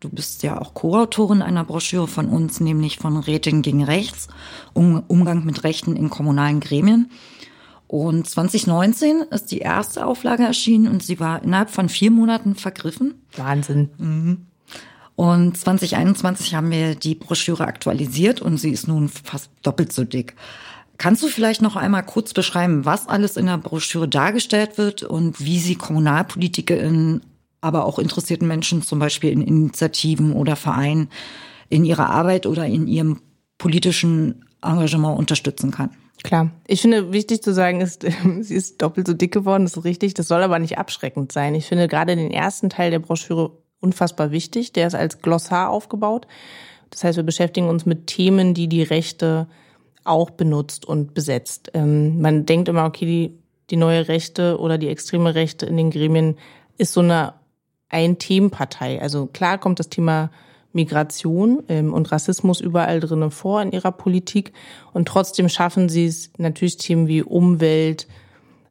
Du bist ja auch Co-Autorin einer Broschüre von uns, nämlich von Rätin gegen Rechts, um, Umgang mit Rechten in kommunalen Gremien. Und 2019 ist die erste Auflage erschienen und sie war innerhalb von vier Monaten vergriffen. Wahnsinn. Mhm. Und 2021 haben wir die Broschüre aktualisiert und sie ist nun fast doppelt so dick. Kannst du vielleicht noch einmal kurz beschreiben, was alles in der Broschüre dargestellt wird und wie sie KommunalpolitikerInnen, aber auch interessierten Menschen, zum Beispiel in Initiativen oder Vereinen, in ihrer Arbeit oder in ihrem politischen Engagement unterstützen kann? Klar. Ich finde, wichtig zu sagen ist, sie ist doppelt so dick geworden, das ist richtig. Das soll aber nicht abschreckend sein. Ich finde gerade den ersten Teil der Broschüre unfassbar wichtig. Der ist als Glossar aufgebaut. Das heißt, wir beschäftigen uns mit Themen, die die Rechte auch benutzt und besetzt. Ähm, man denkt immer, okay, die, die neue Rechte oder die extreme Rechte in den Gremien ist so eine Ein-Themenpartei. Also klar kommt das Thema Migration ähm, und Rassismus überall drinnen vor in ihrer Politik. Und trotzdem schaffen sie es natürlich Themen wie Umwelt,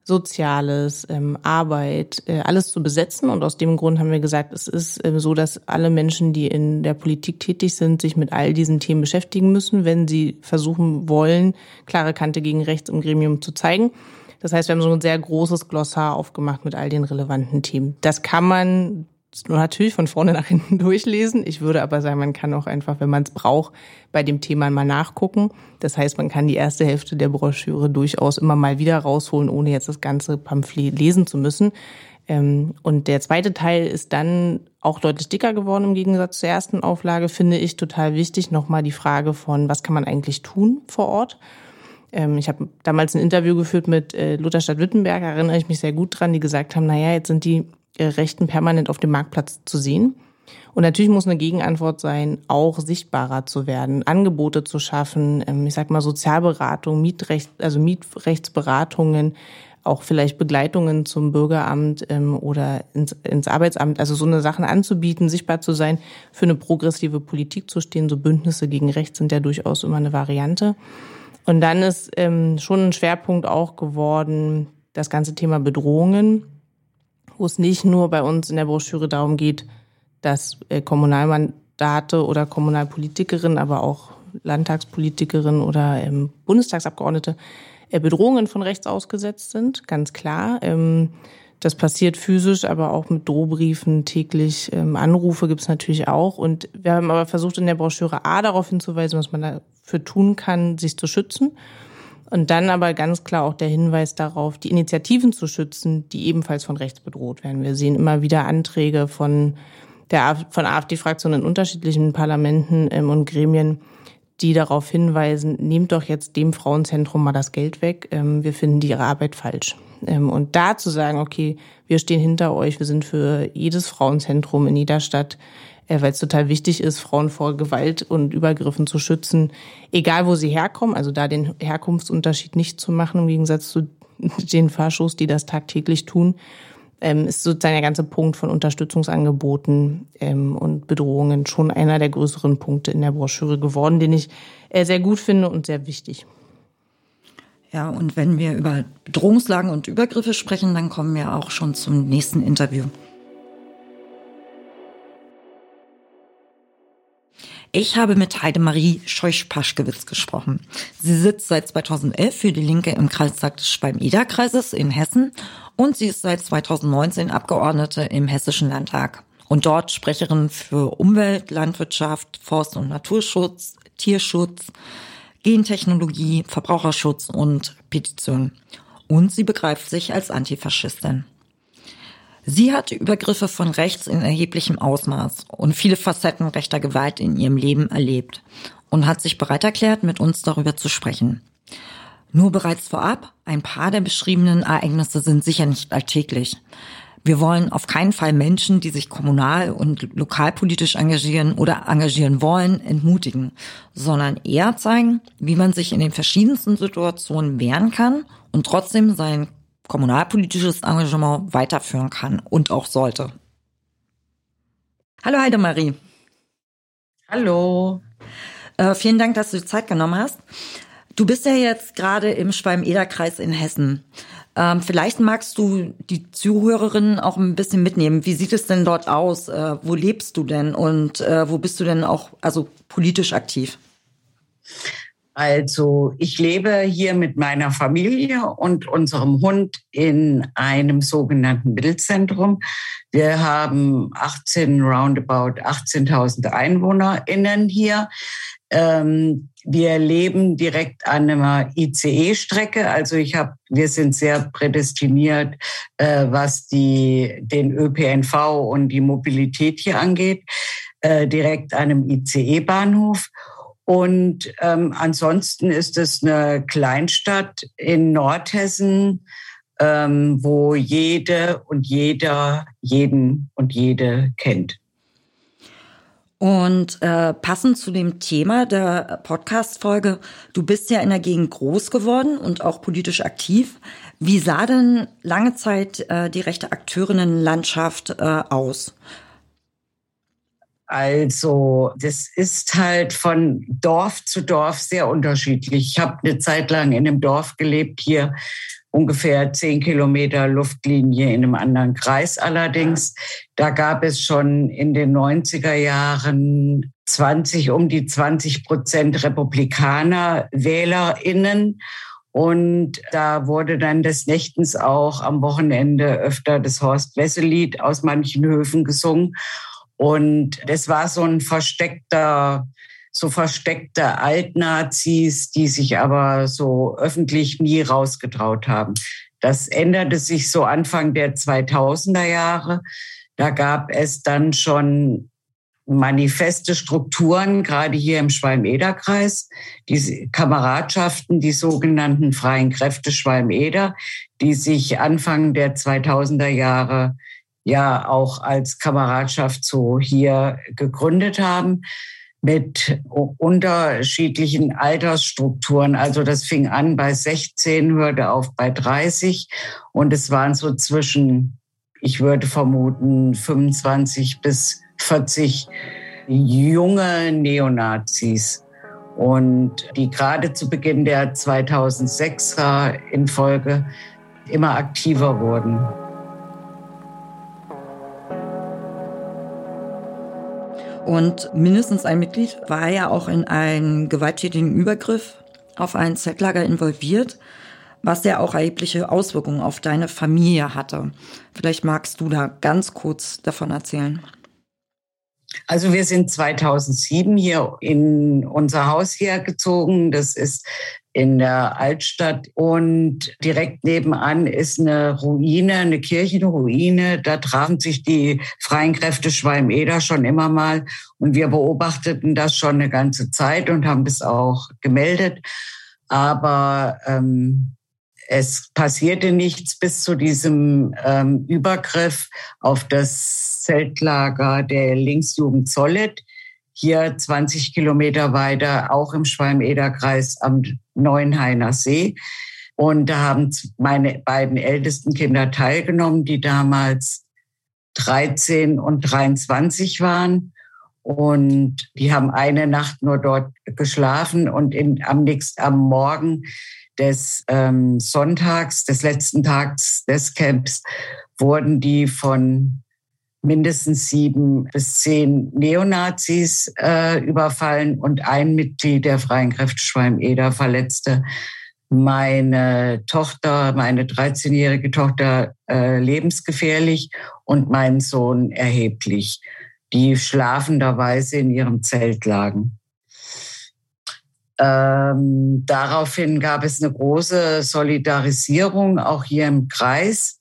Soziales, ähm, Arbeit, äh, alles zu besetzen. Und aus dem Grund haben wir gesagt, es ist äh, so, dass alle Menschen, die in der Politik tätig sind, sich mit all diesen Themen beschäftigen müssen, wenn sie versuchen wollen, klare Kante gegen rechts im Gremium zu zeigen. Das heißt, wir haben so ein sehr großes Glossar aufgemacht mit all den relevanten Themen. Das kann man natürlich von vorne nach hinten durchlesen. Ich würde aber sagen, man kann auch einfach, wenn man es braucht, bei dem Thema mal nachgucken. Das heißt, man kann die erste Hälfte der Broschüre durchaus immer mal wieder rausholen, ohne jetzt das ganze Pamphlet lesen zu müssen. Ähm, und der zweite Teil ist dann auch deutlich dicker geworden im Gegensatz zur ersten Auflage, finde ich total wichtig. Nochmal die Frage von, was kann man eigentlich tun vor Ort? Ähm, ich habe damals ein Interview geführt mit äh, Lutherstadt Wittenberg, erinnere ich mich sehr gut dran, die gesagt haben, naja, jetzt sind die Rechten permanent auf dem Marktplatz zu sehen. Und natürlich muss eine Gegenantwort sein, auch sichtbarer zu werden, Angebote zu schaffen, ähm, ich sag mal Sozialberatung, Mietrecht, also Mietrechtsberatungen, auch vielleicht Begleitungen zum Bürgeramt ähm, oder ins, ins Arbeitsamt, also so eine Sachen anzubieten, sichtbar zu sein, für eine progressive Politik zu stehen. So Bündnisse gegen Recht sind ja durchaus immer eine Variante. Und dann ist ähm, schon ein Schwerpunkt auch geworden, das ganze Thema Bedrohungen wo es nicht nur bei uns in der Broschüre darum geht, dass äh, Kommunalmandate oder Kommunalpolitikerinnen, aber auch Landtagspolitikerinnen oder ähm, Bundestagsabgeordnete äh, Bedrohungen von rechts ausgesetzt sind, ganz klar. Ähm, Das passiert physisch, aber auch mit Drohbriefen täglich. Ähm, Anrufe gibt's natürlich auch. Und wir haben aber versucht, in der Broschüre A darauf hinzuweisen, was man dafür tun kann, sich zu schützen. Und dann aber ganz klar auch der Hinweis darauf, die Initiativen zu schützen, die ebenfalls von rechts bedroht werden. Wir sehen immer wieder Anträge von der von AfD-Fraktionen in unterschiedlichen Parlamenten ähm, und Gremien, die darauf hinweisen, nehmt doch jetzt dem Frauenzentrum mal das Geld weg. Ähm, wir finden die ihre Arbeit falsch. Ähm, und da zu sagen, okay, wir stehen hinter euch, wir sind für jedes Frauenzentrum in jeder Stadt, weil es total wichtig ist, Frauen vor Gewalt und Übergriffen zu schützen, egal wo sie herkommen, also da den Herkunftsunterschied nicht zu machen, im Gegensatz zu den Faschos, die das tagtäglich tun ähm, ist sozusagen der ganze Punkt von Unterstützungsangeboten ähm, und Bedrohungen schon einer der größeren Punkte in der Broschüre geworden, den ich äh, sehr gut finde und sehr wichtig. Ja, und wenn wir über Bedrohungslagen und Übergriffe sprechen, dann kommen wir auch schon zum nächsten Interview. Ich habe mit Heidemarie Scheuch-Paschkewitz gesprochen. Sie sitzt seit 2011 für die Linke im Kreistag des Schwalm-Eder-Kreises in Hessen und sie ist seit 2019 Abgeordnete im Hessischen Landtag und dort Sprecherin für Umwelt, Landwirtschaft, Forst- und Naturschutz, Tierschutz, Gentechnologie, Verbraucherschutz und Petition. Und sie begreift sich als Antifaschistin. Sie hat Übergriffe von rechts in erheblichem Ausmaß und viele Facetten rechter Gewalt in ihrem Leben erlebt und hat sich bereit erklärt, mit uns darüber zu sprechen. Nur bereits vorab, ein paar der beschriebenen Ereignisse sind sicher nicht alltäglich. Wir wollen auf keinen Fall Menschen, die sich kommunal und lokalpolitisch engagieren oder engagieren wollen, entmutigen, sondern eher zeigen, wie man sich in den verschiedensten Situationen wehren kann und trotzdem sein kommunalpolitisches Engagement weiterführen kann und auch sollte. Hallo Heidemarie. Hallo. Äh, vielen Dank, dass du die Zeit genommen hast. Du bist ja jetzt gerade im Schwalm-Eder-Kreis in Hessen. Ähm, vielleicht magst du die Zuhörerinnen auch ein bisschen mitnehmen. Wie sieht es denn dort aus? Äh, wo lebst du denn und äh, wo bist du denn auch also politisch aktiv? Also ich lebe hier mit meiner Familie und unserem Hund in einem sogenannten Mittelzentrum. Wir haben 18 roundabout 18.000 EinwohnerInnen hier. Ähm, wir leben direkt an einer ICE-Strecke. Also ich habe, wir sind sehr prädestiniert, äh, was die, den ÖPNV und die Mobilität hier angeht, äh, direkt an einem ICE-Bahnhof. Und ähm, ansonsten ist es eine Kleinstadt in Nordhessen, ähm, wo jede und jeder jeden und jede kennt. Und äh, passend zu dem Thema der Podcast-Folge, du bist ja in der Gegend groß geworden und auch politisch aktiv. Wie sah denn lange Zeit äh, die rechte Akteurinnenlandschaft äh, aus? Also das ist halt von Dorf zu Dorf sehr unterschiedlich. Ich habe eine Zeit lang in einem Dorf gelebt, hier ungefähr zehn Kilometer Luftlinie in einem anderen Kreis allerdings. Da gab es schon in den 90er Jahren 20, um die 20 Prozent Republikaner WählerInnen. Und da wurde dann des Nächtens auch am Wochenende öfter das Horst Wessel-Lied aus manchen Höfen gesungen. Und das war so ein versteckter, so versteckte Altnazis, die sich aber so öffentlich nie rausgetraut haben. Das änderte sich so Anfang der 2000er Jahre. Da gab es dann schon manifeste Strukturen, gerade hier im Schwalm-Eder-Kreis, die Kameradschaften, die sogenannten freien Kräfte Schwalm-Eder, die sich Anfang der 2000er Jahre ja auch als Kameradschaft so hier gegründet haben mit unterschiedlichen Altersstrukturen. Also das fing an bei 16, hörte auf bei 30 und es waren so zwischen, ich würde vermuten, 25 bis 40 junge Neonazis und die gerade zu Beginn der 2006er in Folge immer aktiver wurden. Und mindestens ein Mitglied war ja auch in einen gewalttätigen Übergriff auf ein Zeltlager involviert. was ja auch erhebliche Auswirkungen auf deine Familie hatte. Vielleicht magst du da ganz kurz davon erzählen. Also wir sind 2007 hier in unser Haus hier gezogen. Das ist in der Altstadt und direkt nebenan ist eine Ruine, eine Kirchenruine. Da trafen sich die freien Kräfte Schwalm-Eder schon immer mal und wir beobachteten das schon eine ganze Zeit und haben das auch gemeldet. Aber ähm, es passierte nichts bis zu diesem ähm, Übergriff auf das Zeltlager der Linksjugend Zollet. Hier 20 Kilometer weiter, auch im Schwalm-Eder-Kreis am Neuenhainer See. Und da haben meine beiden ältesten Kinder teilgenommen, die damals 13 und 23 waren. Und die haben eine Nacht nur dort geschlafen und in, am nächsten, am Morgen des ähm, Sonntags, des letzten Tags des Camps, wurden die von mindestens sieben bis zehn Neonazis äh, überfallen und ein Mitglied der Freien Kräfte Schwalm-Eder verletzte meine Tochter, meine 13-jährige Tochter äh, lebensgefährlich und meinen Sohn erheblich, die schlafenderweise in ihrem Zelt lagen. Ähm, daraufhin gab es eine große Solidarisierung auch hier im Kreis,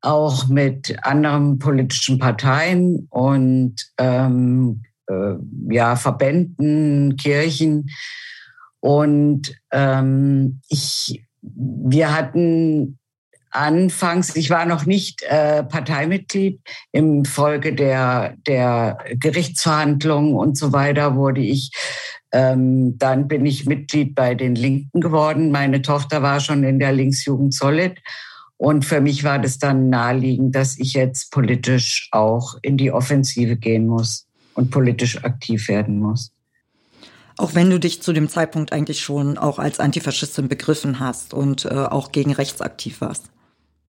auch mit anderen politischen Parteien und ähm, äh, ja, Verbänden, Kirchen. Und ähm, ich, wir hatten anfangs, ich war noch nicht äh, Parteimitglied, im Folge der, der Gerichtsverhandlungen und so weiter wurde ich ähm, dann bin ich Mitglied bei den Linken geworden. Meine Tochter war schon in der Linksjugend Solid. Und für mich war das dann naheliegend, dass ich jetzt politisch auch in die Offensive gehen muss und politisch aktiv werden muss. Auch wenn du dich zu dem Zeitpunkt eigentlich schon auch als Antifaschistin begriffen hast und äh, auch gegen rechts aktiv warst.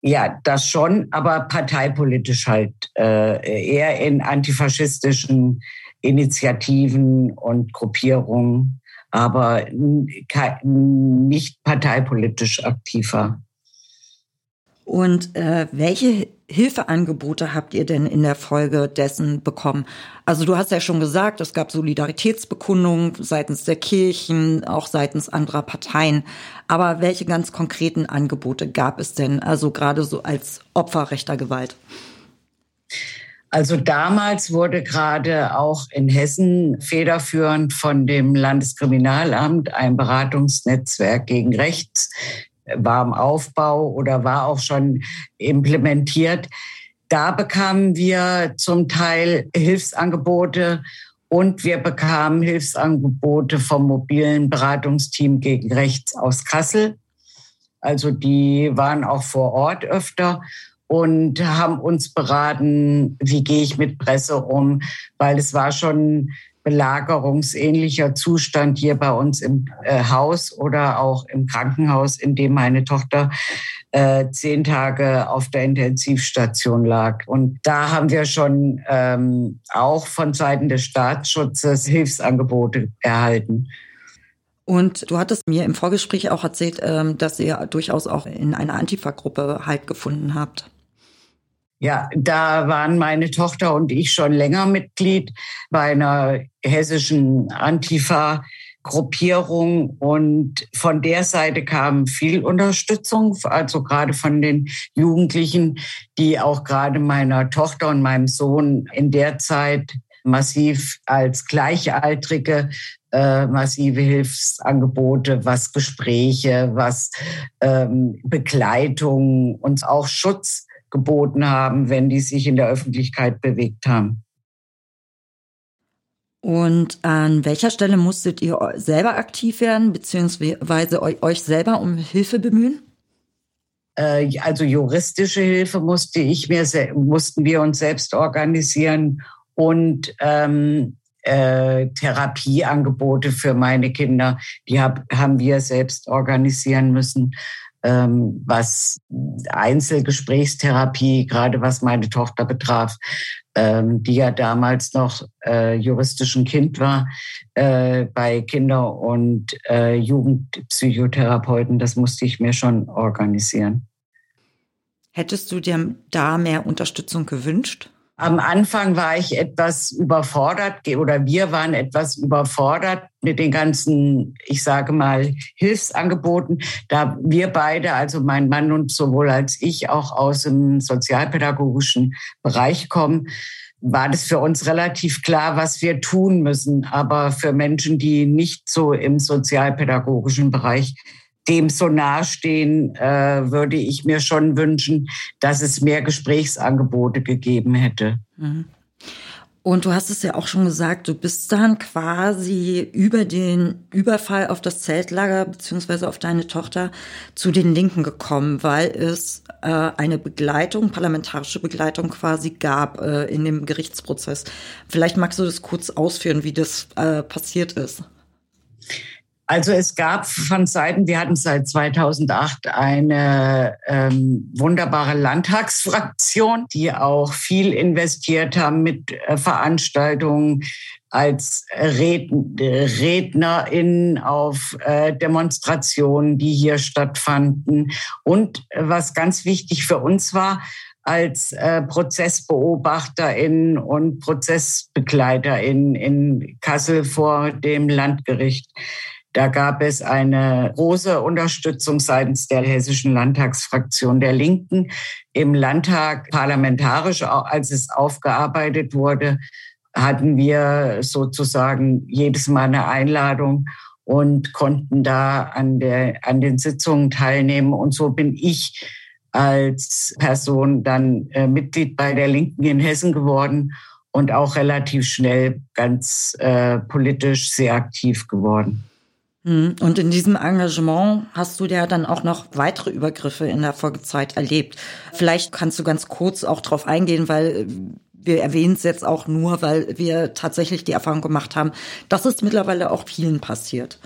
Ja, das schon, aber parteipolitisch halt äh, eher in antifaschistischen Initiativen und Gruppierungen, aber nicht parteipolitisch aktiver. Und äh, welche Hilfeangebote habt ihr denn in der Folge dessen bekommen? Also du hast ja schon gesagt, es gab Solidaritätsbekundungen seitens der Kirchen, auch seitens anderer Parteien. Aber welche ganz konkreten Angebote gab es denn? Also gerade so als Opfer rechter Gewalt? Also damals wurde gerade auch in Hessen federführend von dem Landeskriminalamt ein Beratungsnetzwerk gegen Rechts war im Aufbau oder war auch schon implementiert. Da bekamen wir zum Teil Hilfsangebote und wir bekamen Hilfsangebote vom mobilen Beratungsteam gegen Rechts aus Kassel. Also die waren auch vor Ort öfter und haben uns beraten, wie gehe ich mit Presse um, weil es war schon belagerungsähnlicher Zustand hier bei uns im äh, Haus oder auch im Krankenhaus, in dem meine Tochter äh, zehn Tage auf der Intensivstation lag. Und da haben wir schon ähm, auch von Seiten des Staatsschutzes Hilfsangebote erhalten. Und du hattest mir im Vorgespräch auch erzählt, ähm, dass ihr durchaus auch in einer Antifa-Gruppe Halt gefunden habt. Ja, da waren meine Tochter und ich schon länger Mitglied bei einer hessischen Antifa. Gruppierung und von der Seite kam viel Unterstützung, also gerade von den Jugendlichen, die auch gerade meiner Tochter und meinem Sohn in der Zeit massiv als Gleichaltrige äh, massive Hilfsangebote, was Gespräche, was ähm, Begleitung und auch Schutz geboten haben, wenn die sich in der Öffentlichkeit bewegt haben. Und an welcher Stelle musstet ihr selber aktiv werden, beziehungsweise euch selber um Hilfe bemühen? Äh, also juristische Hilfe musste ich mir, mussten wir uns selbst organisieren und ähm, äh, Therapieangebote für meine Kinder, die hab, haben wir selbst organisieren müssen. Ähm, was Einzelgesprächstherapie, gerade was meine Tochter betraf, ähm, die ja damals noch äh, juristisch ein Kind war, äh, bei Kinder- und äh, Jugendpsychotherapeuten. Das musste ich mir schon organisieren. Hättest du dir da mehr Unterstützung gewünscht? Am Anfang war ich etwas überfordert oder wir waren etwas überfordert mit den ganzen, ich sage mal, Hilfsangeboten, da wir beide, also mein Mann und sowohl als ich auch aus dem sozialpädagogischen Bereich kommen, war das für uns relativ klar, was wir tun müssen. Aber für Menschen, die nicht so im sozialpädagogischen Bereich dem so nahestehen, äh, würde ich mir schon wünschen, dass es mehr Gesprächsangebote gegeben hätte. Mhm. Und du hast es ja auch schon gesagt, du bist dann quasi über den Überfall auf das Zeltlager beziehungsweise auf deine Tochter zu den Linken gekommen, weil es äh, eine Begleitung, parlamentarische Begleitung quasi gab äh, in dem Gerichtsprozess. Vielleicht magst du das kurz ausführen, wie das äh, passiert ist. Also es gab von Seiten, wir hatten seit 2008 eine ähm, wunderbare Landtagsfraktion, die auch viel investiert haben mit äh, Veranstaltungen als Red RednerInnen auf äh, Demonstrationen, die hier stattfanden. Und was ganz wichtig für uns war, als äh, ProzessbeobachterInnen und ProzessbegleiterInnen in Kassel vor dem Landgericht. Da gab es eine große Unterstützung seitens der hessischen Landtagsfraktion der Linken im Landtag parlamentarisch, als es aufgearbeitet wurde, hatten wir sozusagen jedes Mal eine Einladung und konnten da an, der, an den Sitzungen teilnehmen. Und so bin ich als Person dann äh, Mitglied bei der Linken in Hessen geworden und auch relativ schnell ganz äh, politisch sehr aktiv geworden. Hm. Und in diesem Engagement hast du ja dann auch noch weitere Übergriffe in der Folgezeit erlebt. Vielleicht kannst du ganz kurz auch drauf eingehen, weil äh, wir erwähnen es jetzt auch nur, weil wir tatsächlich die Erfahrung gemacht haben, dass es mittlerweile auch vielen passiert.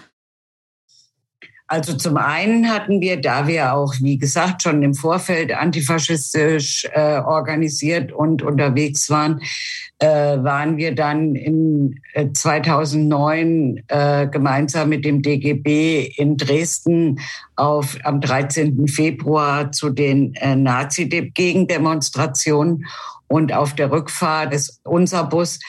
Also zum einen hatten wir, da wir auch, wie gesagt, schon im Vorfeld antifaschistisch äh, organisiert und unterwegs waren, äh, waren wir dann in 2009 äh, äh, gemeinsam mit dem DGB in Dresden auf, am 13. Februar zu den äh, Nazi-Gegendemonstrationen und auf der Rückfahrt ist unser Bus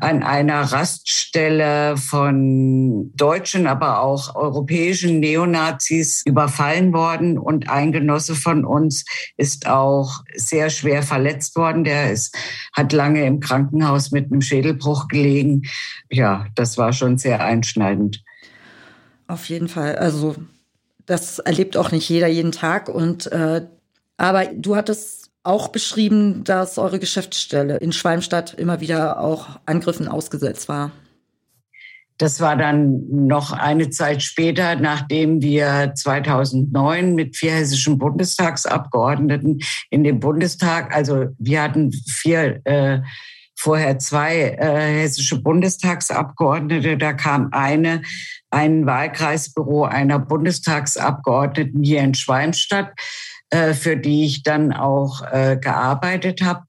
an einer Raststelle von deutschen, aber auch europäischen Neonazis überfallen worden. Und ein Genosse von uns ist auch sehr schwer verletzt worden. Der ist, hat lange im Krankenhaus mit einem Schädelbruch gelegen. Ja, das war schon sehr einschneidend. Auf jeden Fall. Also das erlebt auch nicht jeder jeden Tag. Und äh, aber du hattest auch beschrieben, dass eure Geschäftsstelle in Schwalmstadt immer wieder auch Angriffen ausgesetzt war. Das war dann noch eine Zeit später, nachdem wir 2009 mit vier hessischen Bundestagsabgeordneten in dem Bundestag, also wir hatten vier, äh, vorher zwei äh, hessische Bundestagsabgeordnete, da kam eine, ein Wahlkreisbüro einer Bundestagsabgeordneten hier in Schwalmstadt äh, für die ich dann auch äh, gearbeitet habe.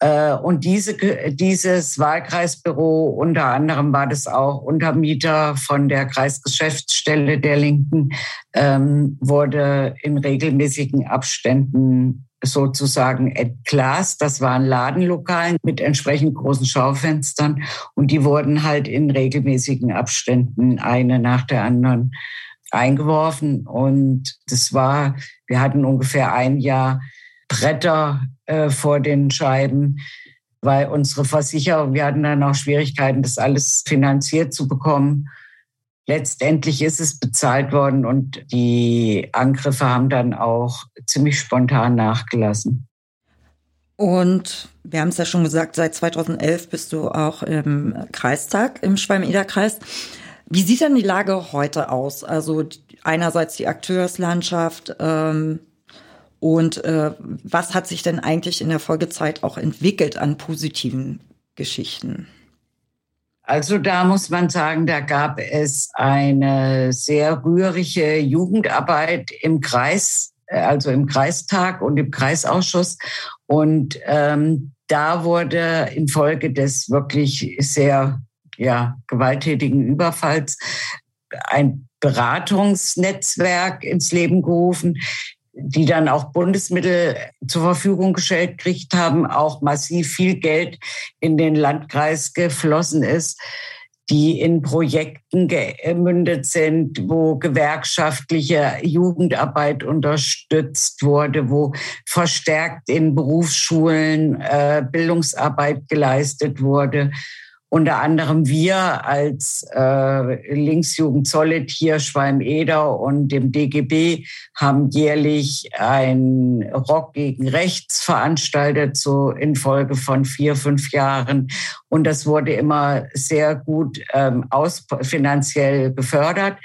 Äh, und diese, dieses Wahlkreisbüro, unter anderem war das auch Untermieter von der Kreisgeschäftsstelle der Linken, ähm, wurde in regelmäßigen Abständen sozusagen entglast. Das waren Ladenlokalen mit entsprechend großen Schaufenstern und die wurden halt in regelmäßigen Abständen eine nach der anderen eingeworfen. Und das war, wir hatten ungefähr ein Jahr Bretter äh, vor den Scheiben, weil unsere Versicherung, wir hatten dann auch Schwierigkeiten, das alles finanziert zu bekommen. Letztendlich ist es bezahlt worden und die Angriffe haben dann auch ziemlich spontan nachgelassen. Und wir haben es ja schon gesagt, seit 2011 bist du auch im Kreistag, im Schwalm-Eder-Kreis. Wie sieht denn die Lage heute aus? Also einerseits die Akteurslandschaft ähm, und äh, was hat sich denn eigentlich in der Folgezeit auch entwickelt an positiven Geschichten? Also da muss man sagen, da gab es eine sehr rührige Jugendarbeit im Kreis, äh, also im Kreistag und im Kreisausschuss. Und ähm, da wurde infolge des wirklich sehr ja, gewalttätigen Überfalls ein Beratungsnetzwerk ins Leben gerufen, die dann auch Bundesmittel zur Verfügung gestellt kriegt haben, auch massiv viel Geld in den Landkreis geflossen ist, die in Projekten gemündet sind, wo gewerkschaftliche Jugendarbeit unterstützt wurde, wo verstärkt in Berufsschulen äh, Bildungsarbeit geleistet wurde unter anderem wir als äh, Linksjugend Zollet hier Schwalm-Eder und dem DGB haben jährlich ein Rock gegen Rechts veranstaltet, so in Folge von vier, fünf Jahren. Und das wurde immer sehr gut ähm, aus, finanziell gefördert.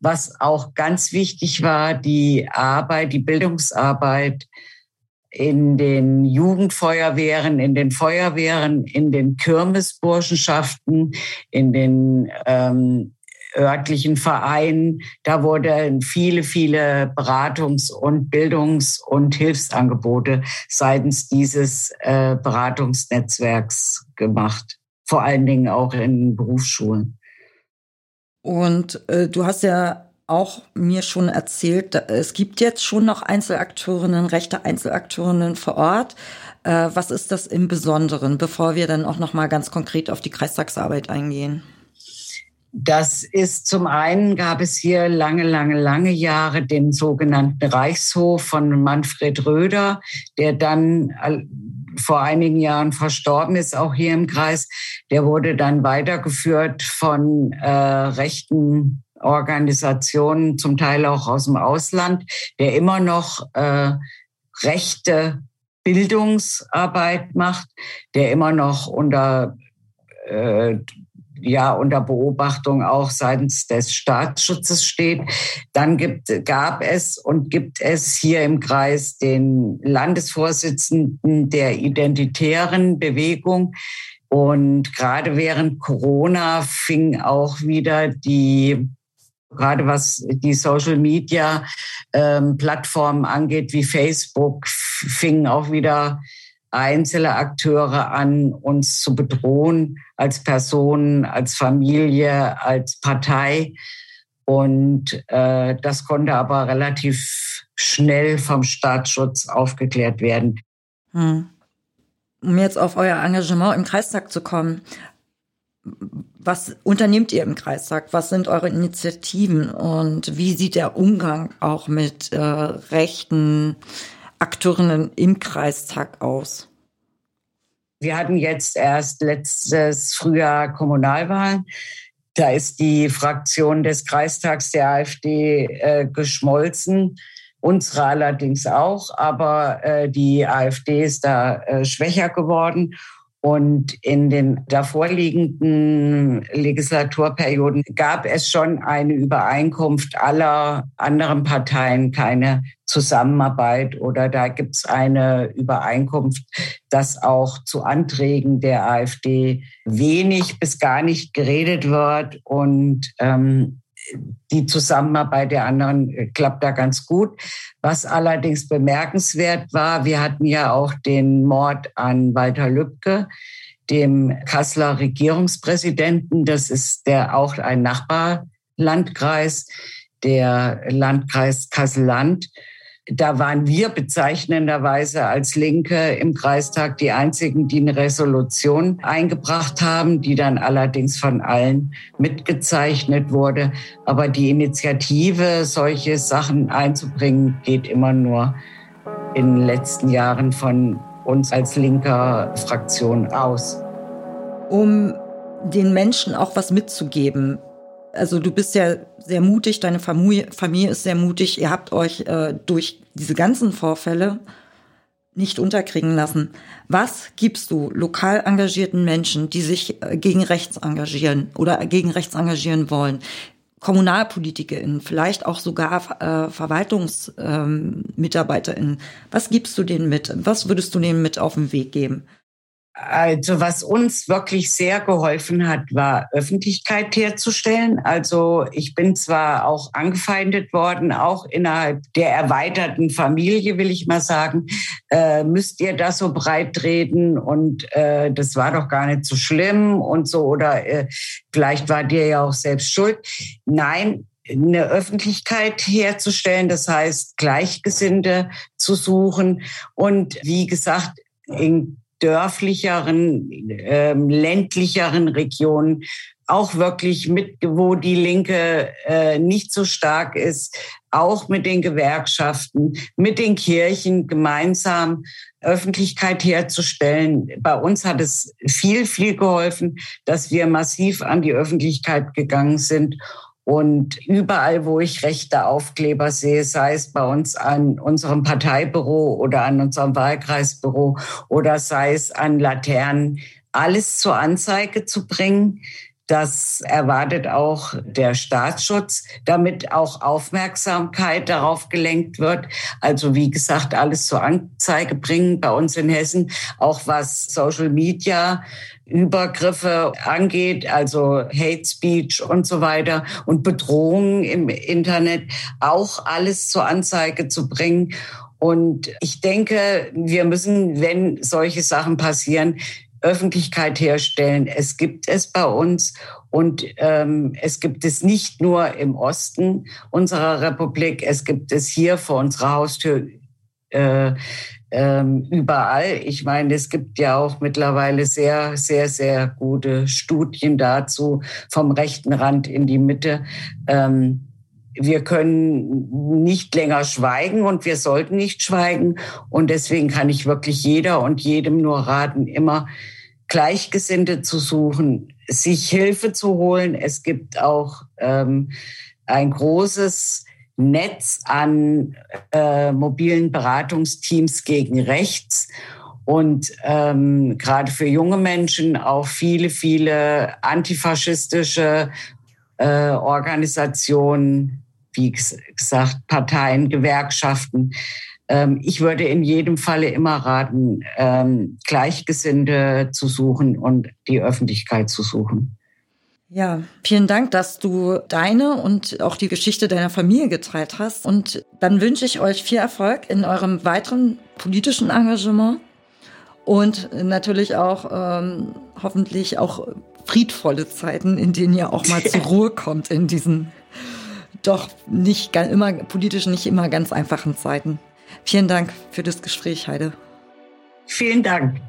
Was auch ganz wichtig war, die Arbeit, die Bildungsarbeit in den Jugendfeuerwehren, in den Feuerwehren, in den Kirmesburschenschaften, in den ähm, örtlichen Vereinen. Da wurden viele, viele Beratungs- und Bildungs- und Hilfsangebote seitens dieses äh, Beratungsnetzwerks gemacht. Vor allen Dingen auch in Berufsschulen. Und äh, du hast ja auch mir schon erzählt, es gibt jetzt schon noch Einzelakteurinnen, rechte Einzelakteurinnen vor Ort. Äh, was ist das im Besonderen, bevor wir dann auch noch mal ganz konkret auf die Kreistagsarbeit eingehen? Das ist zum einen gab es hier lange, lange, lange Jahre den sogenannten Reichshof von Manfred Röder, der dann vor einigen Jahren verstorben ist, auch hier im Kreis. Der wurde dann weitergeführt von äh, rechten Organisationen, zum Teil auch aus dem Ausland, der immer noch äh, rechte Bildungsarbeit macht, der immer noch unter äh, ja unter Beobachtung auch seitens des Staatsschutzes steht. Dann gibt, gab es und gibt es hier im Kreis den Landesvorsitzenden der identitären Bewegung. Und gerade während Corona fing auch wieder die gerade was die Social Media ähm, Plattformen angeht, wie Facebook, fingen auch wieder einzelne Akteure an, uns zu bedrohen als Personen, als Familie, als Partei. Und äh, das konnte aber relativ schnell vom Staatsschutz aufgeklärt werden. Hm. Um jetzt auf euer Engagement im Kreistag zu kommen, was unternehmt ihr im Kreistag? Was sind eure Initiativen und wie sieht der Umgang auch mit äh, rechten Akteurinnen im Kreistag aus? Wir hatten jetzt erst letztes Frühjahr Kommunalwahlen. Da ist die Fraktion des Kreistags der AfD äh, geschmolzen. Unsere allerdings auch, aber äh, die AfD ist da äh, schwächer geworden. Und in den davorliegenden Legislaturperioden gab es schon eine Übereinkunft aller anderen Parteien, keine Zusammenarbeit oder da gibt es eine Übereinkunft, dass auch zu Anträgen der AfD wenig bis gar nicht geredet wird. Und ähm, die Zusammenarbeit der anderen äh, klappt da ganz gut. Was allerdings bemerkenswert war, wir hatten ja auch den Mord an Walter Lübcke, dem Kasseler Regierungspräsidenten. Das ist der auch ein Nachbarlandkreis, der Landkreis Kassel-Land da waren wir bezeichnenderweise als Linke im Kreistag die einzigen, die eine Resolution eingebracht haben, die dann allerdings von allen mitgezeichnet wurde. Aber die Initiative, solche Sachen einzubringen, geht immer nur in den letzten Jahren von uns als linker Fraktion aus. Um den Menschen auch was mitzugeben, also du bist ja sehr mutig, deine Familie, ist sehr mutig. Ihr habt euch äh, durch diese ganzen Vorfälle nicht unterkriegen lassen. Was gibst du lokal engagierten Menschen, die sich äh, gegen rechts engagieren oder gegen rechts engagieren wollen? KommunalpolitikerInnen, vielleicht auch sogar äh, VerwaltungsmitarbeiterInnen. Ähm, Was gibst du denen mit? Was würdest du denen mit auf den Weg geben? Also was uns wirklich sehr geholfen hat, war Öffentlichkeit herzustellen. Also ich bin zwar auch angefeindet worden, auch innerhalb der erweiterten Familie, will ich mal sagen, äh, müsst ihr das so breit reden und äh, das war doch gar nicht so schlimm und so oder äh, vielleicht war dir ja auch selbst schuld. Nein, eine Öffentlichkeit herzustellen, das heißt Gleichgesinnte zu suchen und wie gesagt in dörflicheren, ähm, ländlicheren Regionen auch wirklich mit, wo die Linke äh, nicht so stark ist, auch mit den Gewerkschaften, mit den Kirchen gemeinsam Öffentlichkeit herzustellen. Bei uns hat es viel, viel geholfen, dass wir massiv an die Öffentlichkeit gegangen sind und überall, wo ich rechte Aufkleber sehe, sei es bei uns an unserem Parteibüro oder an unserem Wahlkreisbüro oder sei es an Laternen, alles zur Anzeige zu bringen. Das erwartet auch der Staatsschutz, damit auch Aufmerksamkeit darauf gelenkt wird. Also wie gesagt, alles zur Anzeige bringen bei uns in Hessen, auch was Social Media Übergriffe angeht, also Hate Speech und so weiter und Bedrohungen im Internet, auch alles zur Anzeige zu bringen. Und ich denke, wir müssen, wenn solche Sachen passieren, Öffentlichkeit herstellen. Es gibt es bei uns und ähm, es gibt es nicht nur im Osten unserer Republik, es gibt es hier vor unserer Haustür äh, ähm, überall. Ich meine, es gibt ja auch mittlerweile sehr, sehr, sehr gute Studien dazu, vom rechten Rand in die Mitte. Ähm, wir können nicht länger schweigen und wir sollten nicht schweigen. Und deswegen kann ich wirklich jeder und jedem nur raten, immer Gleichgesinnte zu suchen, sich Hilfe zu holen. Es gibt auch ähm, ein großes Netz an äh, mobilen Beratungsteams gegen rechts und ähm, gerade für junge Menschen auch viele, viele antifaschistische äh, Organisationen, wie gesagt, Parteien, Gewerkschaften. Ähm, ich würde in jedem Falle immer raten, ähm, Gleichgesinnte zu suchen und die Öffentlichkeit zu suchen. Ja, vielen Dank, dass du deine und auch die Geschichte deiner Familie geteilt hast. Und dann wünsche ich euch viel Erfolg in eurem weiteren politischen Engagement und natürlich auch ähm, hoffentlich auch friedvolle Zeiten, in denen ihr auch mal zur Ruhe kommt in diesen doch nicht immer politisch nicht immer ganz einfachen Zeiten. Vielen Dank für das Gespräch, Heide. Vielen Dank.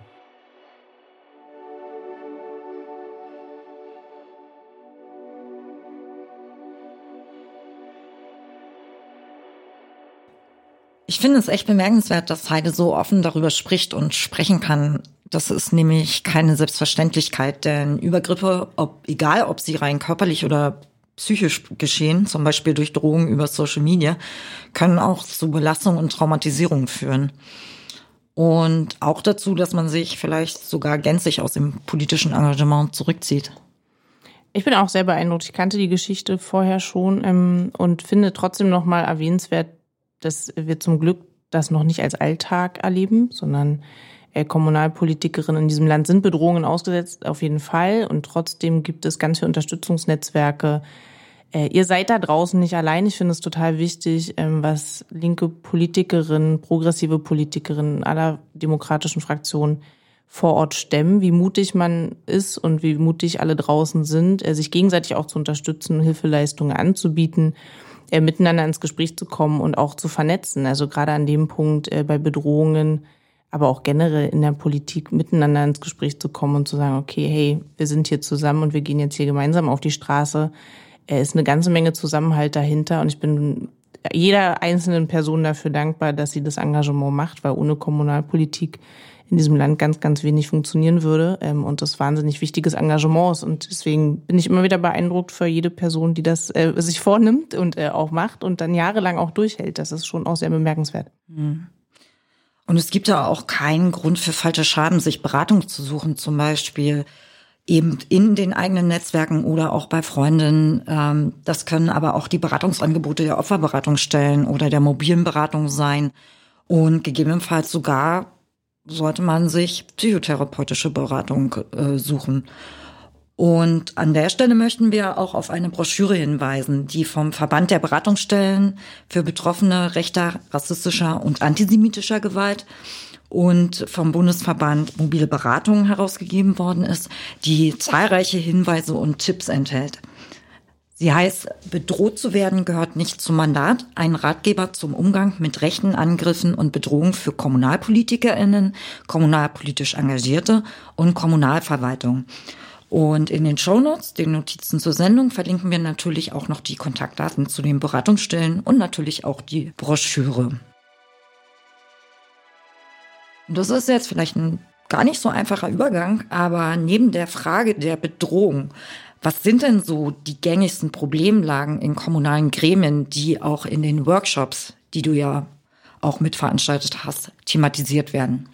Ich finde es echt bemerkenswert, dass Heide so offen darüber spricht und sprechen kann. Das ist nämlich keine Selbstverständlichkeit, denn Übergriffe, ob, egal ob sie rein körperlich oder psychisch geschehen, zum Beispiel durch Drohungen über Social Media, können auch zu Belastung und Traumatisierung führen. Und auch dazu, dass man sich vielleicht sogar gänzlich aus dem politischen Engagement zurückzieht. Ich bin auch sehr beeindruckt. Ich kannte die Geschichte vorher schon ähm, und finde trotzdem nochmal erwähnenswert, dass wir zum Glück das noch nicht als Alltag erleben, sondern äh, Kommunalpolitikerinnen in diesem Land sind Bedrohungen ausgesetzt, auf jeden Fall. Und trotzdem gibt es ganz viele Unterstützungsnetzwerke. Äh, ihr seid da draußen nicht allein. Ich finde es total wichtig, ähm, was linke Politikerinnen, progressive Politikerinnen aller demokratischen Fraktionen vor Ort stemmen, wie mutig man ist und wie mutig alle draußen sind, äh, sich gegenseitig auch zu unterstützen, Hilfeleistungen anzubieten äh, miteinander ins Gespräch zu kommen und auch zu vernetzen. Also gerade an dem Punkt äh, bei Bedrohungen, aber auch generell in der Politik miteinander ins Gespräch zu kommen und zu sagen, okay, hey, wir sind hier zusammen und wir gehen jetzt hier gemeinsam auf die Straße. Er ist eine ganze Menge Zusammenhalt dahinter und ich bin jeder einzelnen Person dafür dankbar, dass sie das Engagement macht, weil ohne Kommunalpolitik in diesem Land ganz, ganz wenig funktionieren würde ähm, und das wahnsinnig wichtiges Engagement ist. Und deswegen bin ich immer wieder beeindruckt für jede Person, die das äh, sich vornimmt und äh, auch macht und dann jahrelang auch durchhält. Das ist schon auch sehr bemerkenswert. Mhm. Und es gibt ja auch keinen Grund für falsche Schaden, sich Beratung zu suchen, zum Beispiel eben in den eigenen Netzwerken oder auch bei Freundinnen. Ähm, das können aber auch die Beratungsangebote der Opferberatungsstellen oder der mobilen Beratung sein und gegebenenfalls sogar sollte man sich psychotherapeutische Beratung äh, suchen. Und an der Stelle möchten wir auch auf eine Broschüre hinweisen, die vom Verband der Beratungsstellen für Betroffene rechter, rassistischer und antisemitischer Gewalt und vom Bundesverband Mobile Beratung herausgegeben worden ist, die zahlreiche Hinweise und Tipps enthält. Sie heißt, bedroht zu werden gehört nicht zum Mandat, ein Ratgeber zum Umgang mit rechten Angriffen und Bedrohungen für KommunalpolitikerInnen, kommunalpolitisch Engagierte und Kommunalverwaltung. Und in den Shownotes, den Notizen zur Sendung, verlinken wir natürlich auch noch die Kontaktdaten zu den Beratungsstellen und natürlich auch die Broschüre. Das ist jetzt vielleicht ein gar nicht so einfacher Übergang, aber neben der Frage der Bedrohung, was sind denn so die gängigsten Problemlagen in kommunalen Gremien, die auch in den Workshops, die du ja auch mitveranstaltet hast, thematisiert werden?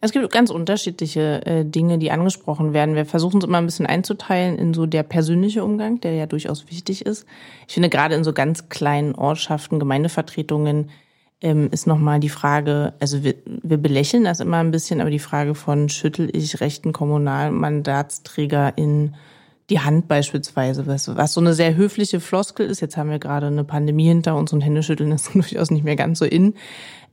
Es gibt ganz unterschiedliche äh, Dinge, die angesprochen werden. Wir versuchen es immer ein bisschen einzuteilen in so der persönliche Umgang, der ja durchaus wichtig ist. Ich finde gerade in so ganz kleinen Ortschaften, Gemeindevertretungen ähm, ist nochmal die Frage, also wir, wir belächeln das immer ein bisschen, aber die Frage von schüttel ich rechten Kommunalmandatsträger in die Hand beispielsweise, was, was so eine sehr höfliche Floskel ist. Jetzt haben wir gerade eine Pandemie hinter uns und Händeschütteln ist durchaus nicht mehr ganz so in.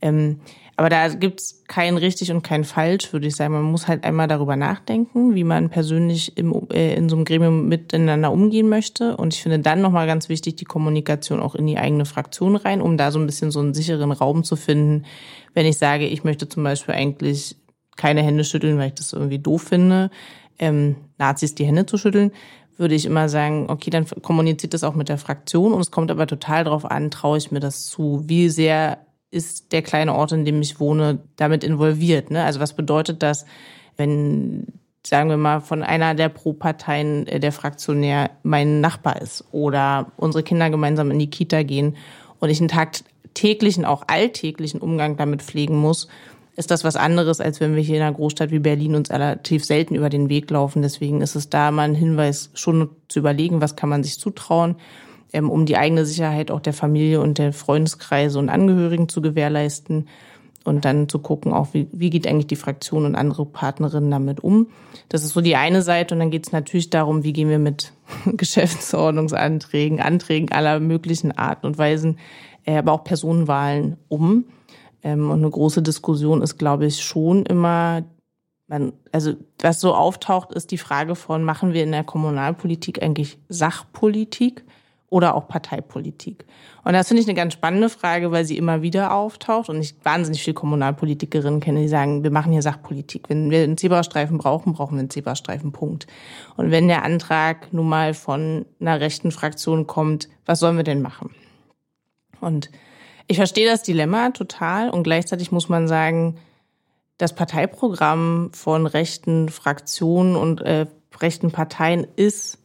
Ähm, aber da gibt's kein richtig und kein falsch, würde ich sagen. Man muss halt einmal darüber nachdenken, wie man persönlich im, äh, in so einem Gremium miteinander umgehen möchte. Und ich finde dann nochmal ganz wichtig, die Kommunikation auch in die eigene Fraktion rein, um da so ein bisschen so einen sicheren Raum zu finden. Wenn ich sage, ich möchte zum Beispiel eigentlich keine Hände schütteln, weil ich das irgendwie doof finde, ähm, Nazis die Hände zu schütteln, würde ich immer sagen, okay, dann kommuniziert das auch mit der Fraktion und es kommt aber total darauf an, traue ich mir das zu, wie sehr ist der kleine Ort, in dem ich wohne, damit involviert. Ne? Also was bedeutet das, wenn, sagen wir mal, von einer der Pro-Parteien äh, der Fraktionär mein Nachbar ist oder unsere Kinder gemeinsam in die Kita gehen und ich einen tagtäglichen, auch alltäglichen Umgang damit pflegen muss, ist das was anderes, als wenn wir hier in einer Großstadt wie Berlin uns relativ selten über den Weg laufen. Deswegen ist es da mal ein Hinweis, schon zu überlegen, was kann man sich zutrauen ähm, um die eigene Sicherheit auch der Familie und der Freundeskreise und Angehörigen zu gewährleisten und dann zu gucken, auch wie, wie geht eigentlich die Fraktion und andere Partnerinnen damit um. Das ist so die eine Seite und dann geht es natürlich darum, wie gehen wir mit Geschäftsordnungsanträgen, Anträgen aller möglichen Arten und Weisen, äh, aber auch Personenwahlen um. Ähm, und eine große Diskussion ist, glaube ich, schon immer man, also was so auftaucht, ist die Frage von, machen wir in der Kommunalpolitik eigentlich Sachpolitik oder auch Parteipolitik? Und das finde ich eine ganz spannende Frage, weil sie immer wieder auftaucht und ich wahnsinnig viele Kommunalpolitikerinnen kenne, die sagen, wir machen hier Sachpolitik. Wenn wir einen Zebrastreifen brauchen, brauchen wir einen Zebrastreifen, Punkt. Und wenn der Antrag nun mal von einer rechten Fraktion kommt, was sollen wir denn machen? Und ich verstehe das Dilemma total und gleichzeitig muss man sagen, das Parteiprogramm von rechten Fraktionen und äh, rechten Parteien ist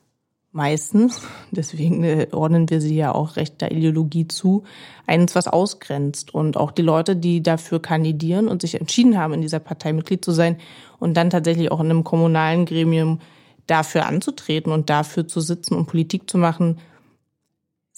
meistens, deswegen äh, ordnen wir sie ja auch rechter Ideologie zu, eins, was ausgrenzt. Und auch die Leute, die dafür kandidieren und sich entschieden haben, in dieser Partei Mitglied zu sein und dann tatsächlich auch in einem kommunalen Gremium dafür anzutreten und dafür zu sitzen und Politik zu machen,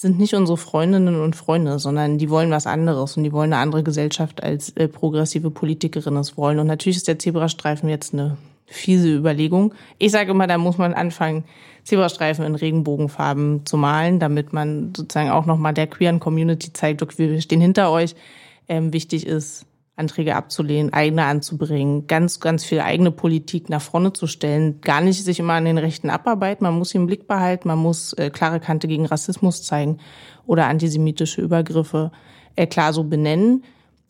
sind nicht unsere Freundinnen und Freunde, sondern die wollen was anderes und die wollen eine andere Gesellschaft als äh, progressive Politikerinnen es wollen. Und natürlich ist der Zebrastreifen jetzt eine fiese Überlegung. Ich sage immer, da muss man anfangen, Zebrastreifen in Regenbogenfarben zu malen, damit man sozusagen auch nochmal der queeren Community zeigt, okay, wir stehen hinter euch. Ähm, wichtig ist, Anträge abzulehnen, eigene anzubringen, ganz, ganz viel eigene Politik nach vorne zu stellen, gar nicht sich immer an den Rechten abarbeiten. Man muss sie im Blick behalten, man muss äh, klare Kante gegen Rassismus zeigen oder antisemitische Übergriffe äh, klar so benennen.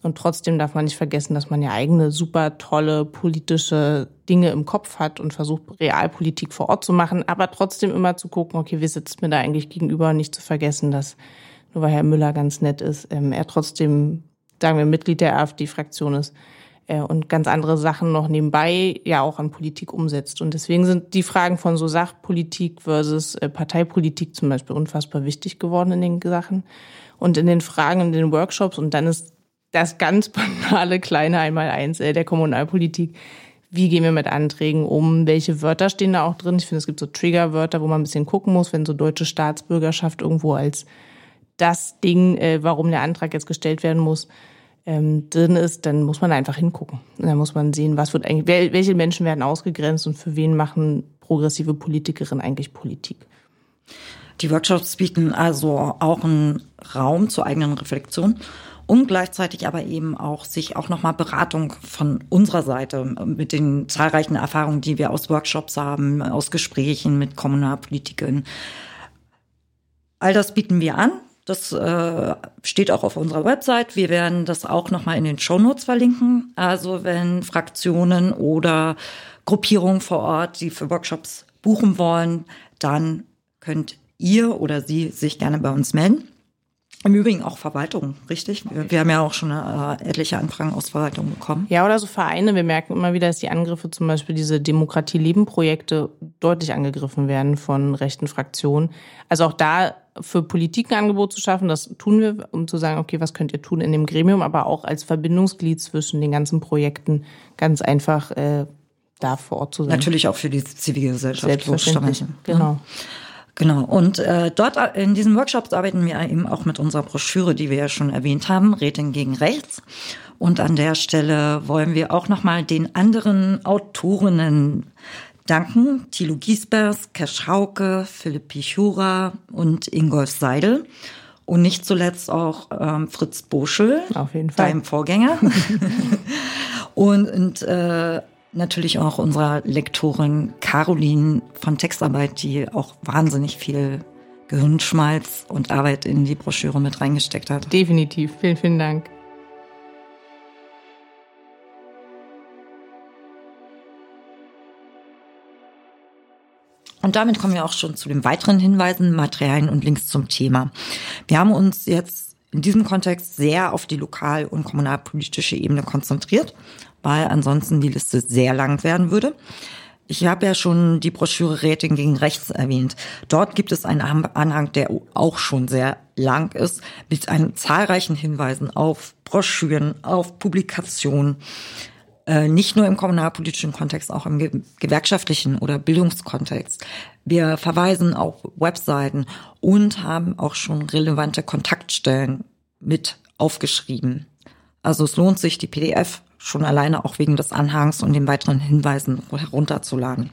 Und trotzdem darf man nicht vergessen, dass man ja eigene super tolle politische Dinge im Kopf hat und versucht, Realpolitik vor Ort zu machen, aber trotzdem immer zu gucken, okay, wie sitzt mir da eigentlich gegenüber und nicht zu vergessen, dass nur weil Herr Müller ganz nett ist, ähm, er trotzdem, sagen wir, Mitglied der AfD-Fraktion ist äh, und ganz andere Sachen noch nebenbei ja auch an Politik umsetzt. Und deswegen sind die Fragen von so Sachpolitik versus äh, Parteipolitik zum Beispiel unfassbar wichtig geworden in den Sachen. Und in den Fragen, in den Workshops, und dann ist das ganz banale kleine Einmaleins äh, der Kommunalpolitik. Wie gehen wir mit Anträgen um? Welche Wörter stehen da auch drin? Ich finde, es gibt so Triggerwörter, wo man ein bisschen gucken muss, wenn so deutsche Staatsbürgerschaft irgendwo als das Ding, äh, warum der Antrag jetzt gestellt werden muss, ähm, drin ist, dann muss man einfach hingucken. Dann muss man sehen, was wird eigentlich, welche Menschen werden ausgegrenzt und für wen machen progressive Politikerinnen eigentlich Politik. Die Workshops bieten also auch einen Raum zur eigenen Reflexion und gleichzeitig aber eben auch sich auch nochmal Beratung von unserer Seite mit den zahlreichen Erfahrungen, die wir aus Workshops haben, aus Gesprächen mit Kommunalpolitikern. All das bieten wir an. Das äh, steht auch auf unserer Website. Wir werden das auch nochmal in den Show Notes verlinken. Also wenn Fraktionen oder Gruppierungen vor Ort, die für Workshops buchen wollen, dann könnt ihr oder sie sich gerne bei uns melden. Im Übrigen auch Verwaltung, richtig? Wir, wir haben ja auch schon äh, etliche Anfragen aus Verwaltung bekommen. Ja, oder so Vereine. Wir merken immer wieder, dass die Angriffe, zum Beispiel diese Demokratie-Leben-Projekte, deutlich angegriffen werden von rechten Fraktionen. Also auch da für Politik ein Angebot zu schaffen, das tun wir, um zu sagen, okay, was könnt ihr tun in dem Gremium, aber auch als Verbindungsglied zwischen den ganzen Projekten ganz einfach äh, da vor Ort zu sein. Natürlich auch für die Zivilgesellschaft. Selbstverständlich, genau. Ja. Genau. Und äh, dort in diesen Workshops arbeiten wir eben auch mit unserer Broschüre, die wir ja schon erwähnt haben, Rätin gegen Rechts. Und an der Stelle wollen wir auch nochmal den anderen Autorinnen danken. Thilo Giesbers, Kesch Hauke, Philipp Pichura und Ingolf Seidel. Und nicht zuletzt auch ähm, Fritz Boschel, Auf jeden Fall. deinem Vorgänger. und und äh, natürlich auch unserer Lektorin Caroline von Textarbeit, die auch wahnsinnig viel Gehirnschmalz und Arbeit in die Broschüre mit reingesteckt hat. Definitiv. Vielen, vielen Dank. Und damit kommen wir auch schon zu den weiteren Hinweisen, Materialien und Links zum Thema. Wir haben uns jetzt in diesem Kontext sehr auf die lokal- und kommunalpolitische Ebene konzentriert weil ansonsten die Liste sehr lang werden würde. Ich habe ja schon die Broschüre Rating gegen Rechts erwähnt. Dort gibt es einen Anhang, der auch schon sehr lang ist, mit einem zahlreichen Hinweisen auf Broschüren, auf Publikationen, äh, nicht nur im kommunalpolitischen Kontext, auch im gewerkschaftlichen oder Bildungskontext. Wir verweisen auf Webseiten und haben auch schon relevante Kontaktstellen mit aufgeschrieben. Also es lohnt sich, die PDF schon alleine auch wegen des Anhangs und den weiteren Hinweisen herunterzuladen.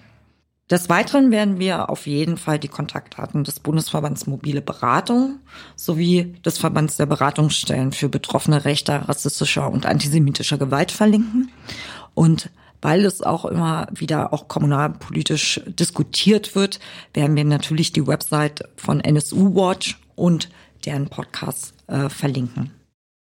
Des Weiteren werden wir auf jeden Fall die Kontaktdaten des Bundesverbands Mobile Beratung sowie des Verbands der Beratungsstellen für Betroffene rechter, rassistischer und antisemitischer Gewalt verlinken. Und weil es auch immer wieder auch kommunalpolitisch diskutiert wird, werden wir natürlich die Website von NSU Watch und deren Podcast äh, verlinken.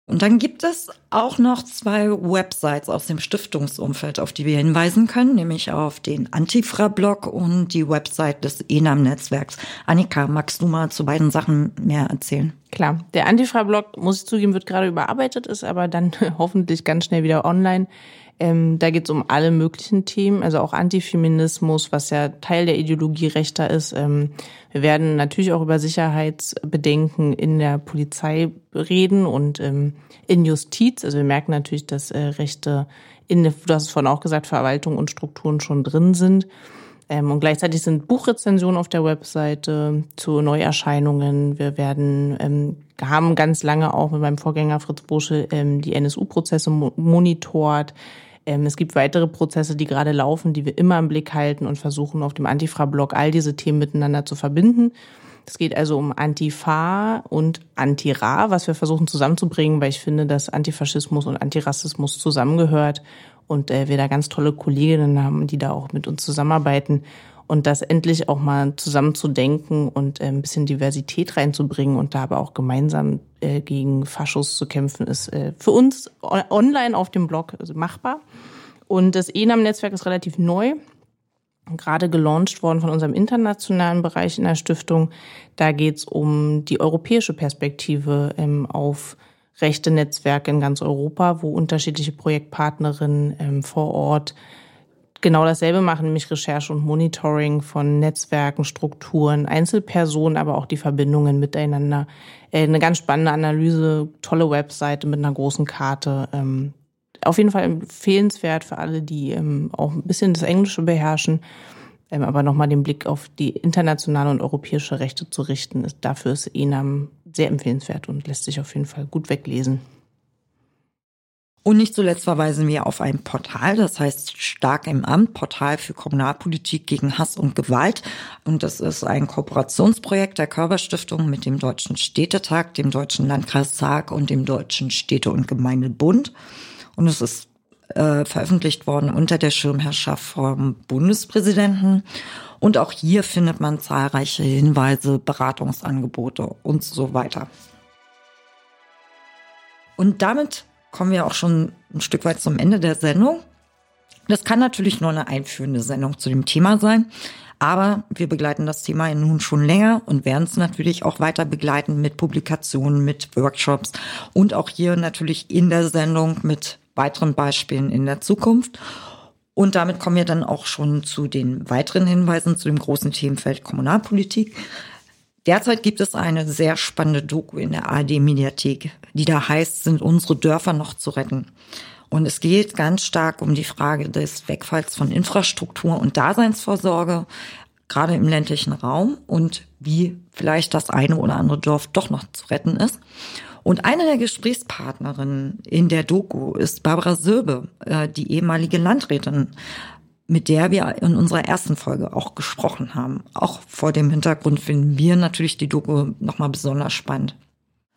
Und dann gibt es auch noch zwei Websites aus dem Stiftungsumfeld, auf die wir hinweisen können, nämlich auf den Antifra-Blog und die Website des ENAM-Netzwerks. Annika, magst du mal zu beiden Sachen mehr erzählen? Klar, der Antifra-Blog, muss ich zugeben, wird gerade überarbeitet, ist aber dann hoffentlich ganz schnell wieder online. Ähm, da geht es um alle möglichen Themen, also auch Antifeminismus, was ja Teil der Ideologie rechter ist. Ähm, wir werden natürlich auch über Sicherheitsbedenken in der Polizei reden und ähm, in Justiz. Also wir merken natürlich, dass äh, Rechte in, du hast es vorhin auch gesagt, Verwaltung und Strukturen schon drin sind. Ähm, und gleichzeitig sind Buchrezensionen auf der Webseite zu Neuerscheinungen. Wir werden, ähm, haben ganz lange auch mit meinem Vorgänger Fritz Bursche ähm, die NSU-Prozesse monitort. Ähm, es gibt weitere Prozesse, die gerade laufen, die wir immer im Blick halten und versuchen auf dem Antifra-Blog all diese Themen miteinander zu verbinden. Es geht also um Antifa und Antira, was wir versuchen zusammenzubringen, weil ich finde, dass Antifaschismus und Antirassismus zusammengehört und äh, wir da ganz tolle Kolleginnen haben, die da auch mit uns zusammenarbeiten und das endlich auch mal zusammen zu denken und äh, ein bisschen Diversität reinzubringen und da aber auch gemeinsam äh, gegen Faschos zu kämpfen, ist äh, für uns online auf dem Blog also machbar. Und das ENAM-Netzwerk ist relativ neu, gerade gelauncht worden von unserem internationalen Bereich in der Stiftung. Da geht es um die europäische Perspektive ähm, auf rechte Netzwerke in ganz Europa, wo unterschiedliche Projektpartnerinnen ähm, vor Ort genau dasselbe machen, nämlich Recherche und Monitoring von Netzwerken, Strukturen, Einzelpersonen, aber auch die Verbindungen miteinander. Äh, eine ganz spannende Analyse, tolle Webseite mit einer großen Karte. Ähm, auf jeden Fall empfehlenswert für alle, die ähm, auch ein bisschen das Englische beherrschen, ähm, aber nochmal den Blick auf die internationale und europäische Rechte zu richten. Dafür ist ENAM sehr empfehlenswert und lässt sich auf jeden Fall gut weglesen. Und nicht zuletzt verweisen wir auf ein Portal, das heißt Stark im Amt, Portal für Kommunalpolitik gegen Hass und Gewalt. Und das ist ein Kooperationsprojekt der Körperstiftung mit dem Deutschen Städtetag, dem Deutschen Landkreistag und dem Deutschen Städte- und Gemeindebund. Und es ist äh, veröffentlicht worden unter der Schirmherrschaft vom Bundespräsidenten. Und auch hier findet man zahlreiche Hinweise, Beratungsangebote und so weiter. Und damit kommen wir auch schon ein Stück weit zum Ende der Sendung. Das kann natürlich nur eine einführende Sendung zu dem Thema sein, aber wir begleiten das Thema nun schon länger und werden es natürlich auch weiter begleiten mit Publikationen, mit Workshops und auch hier natürlich in der Sendung mit weiteren Beispielen in der Zukunft. Und damit kommen wir dann auch schon zu den weiteren Hinweisen zu dem großen Themenfeld Kommunalpolitik. Derzeit gibt es eine sehr spannende Doku in der ARD-Mediathek, die da heißt, sind unsere Dörfer noch zu retten? Und es geht ganz stark um die Frage des Wegfalls von Infrastruktur und Daseinsvorsorge, gerade im ländlichen Raum und wie vielleicht das eine oder andere Dorf doch noch zu retten ist. Und eine der Gesprächspartnerinnen in der Doku ist Barbara Söbe, äh, die ehemalige Landrätin mit der wir in unserer ersten Folge auch gesprochen haben. Auch vor dem Hintergrund finden wir natürlich die Doku nochmal besonders spannend.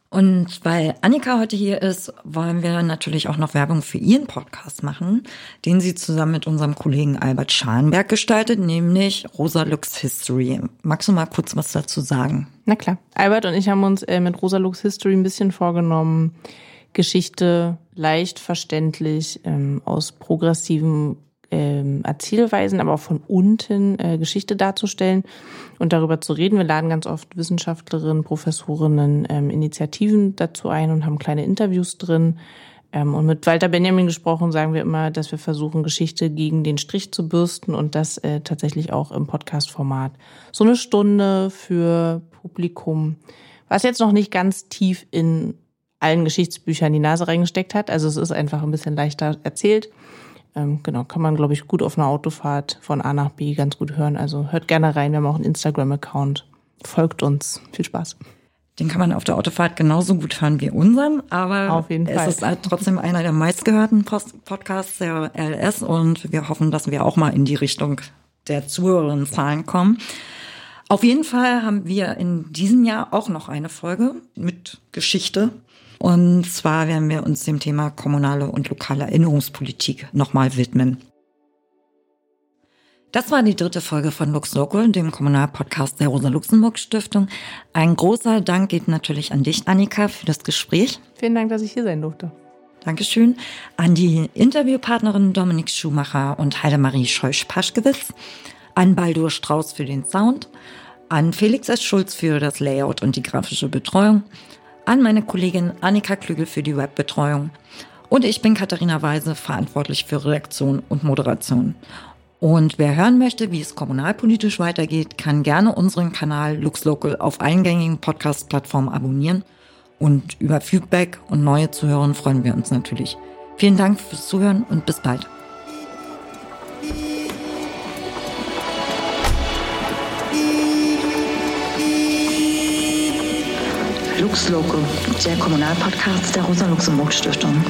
Und weil Annika heute hier ist, wollen wir natürlich auch noch Werbung für ihren Podcast machen, den sie zusammen mit unserem Kollegen Albert Schalenberg gestaltet, nämlich Rosa Lux History. Magst du mal kurz was dazu sagen? Na klar. Albert und ich haben uns äh, mit Rosa Lux History ein bisschen vorgenommen, Geschichte leicht verständlich ähm, aus progressiven ähm, Erzählweisen, aber auch von unten äh, Geschichte darzustellen und darüber zu reden. Wir laden ganz oft Wissenschaftlerinnen, Professorinnen, ähm, Initiativen dazu ein und haben kleine Interviews drin. Ähm, und mit Walter Benjamin gesprochen sagen wir immer, dass wir versuchen, Geschichte gegen den Strich zu bürsten und das äh, tatsächlich auch im Podcast-Format. So eine Stunde für Publikum, was jetzt noch nicht ganz tief in allen Geschichtsbüchern die Nase reingesteckt hat. Also es ist einfach ein bisschen leichter erzählt. Ähm, genau, kann man, glaube ich, gut auf einer Autofahrt von A nach B ganz gut hören. Also hört gerne rein, wir haben auch einen Instagram-Account. Folgt uns. Viel Spaß. Den kann man auf der Autofahrt genauso gut hören wie unseren, aber auf jeden Fall. es ist halt trotzdem einer der meistgehörten Podcasts der LS und wir hoffen, dass wir auch mal in die Richtung der Zuhörerinnenzahlen kommen. Auf jeden Fall haben wir in diesem Jahr auch noch eine Folge mit Geschichte und zwar werden wir uns dem Thema kommunale und lokale Erinnerungspolitik nochmal widmen. Das war die dritte Folge von Lux Local, dem Kommunalpodcast der Rosa-Luxemburg-Stiftung. Ein großer Dank geht natürlich an dich, Annika, für das Gespräch. Vielen Dank, dass ich hier sein durfte. Dankeschön. An die Interviewpartnerin Dominik Schumacher und Heidemarie Scheusch-Paschkewitz. An Baldur Strauß für den Sound. An Felix S. Schulz für das Layout und die grafische Betreuung an meine Kollegin Annika Klügel für die Webbetreuung. Und ich bin Katharina Weise, verantwortlich für Redaktion und Moderation. Und wer hören möchte, wie es kommunalpolitisch weitergeht, kann gerne unseren Kanal LuxLocal auf eingängigen Podcast-Plattformen abonnieren. Und über Feedback und neue Zuhörer freuen wir uns natürlich. Vielen Dank fürs Zuhören und bis bald. Lux Loco, der Kommunalpodcast der Rosa-Luxemburg-Stiftung.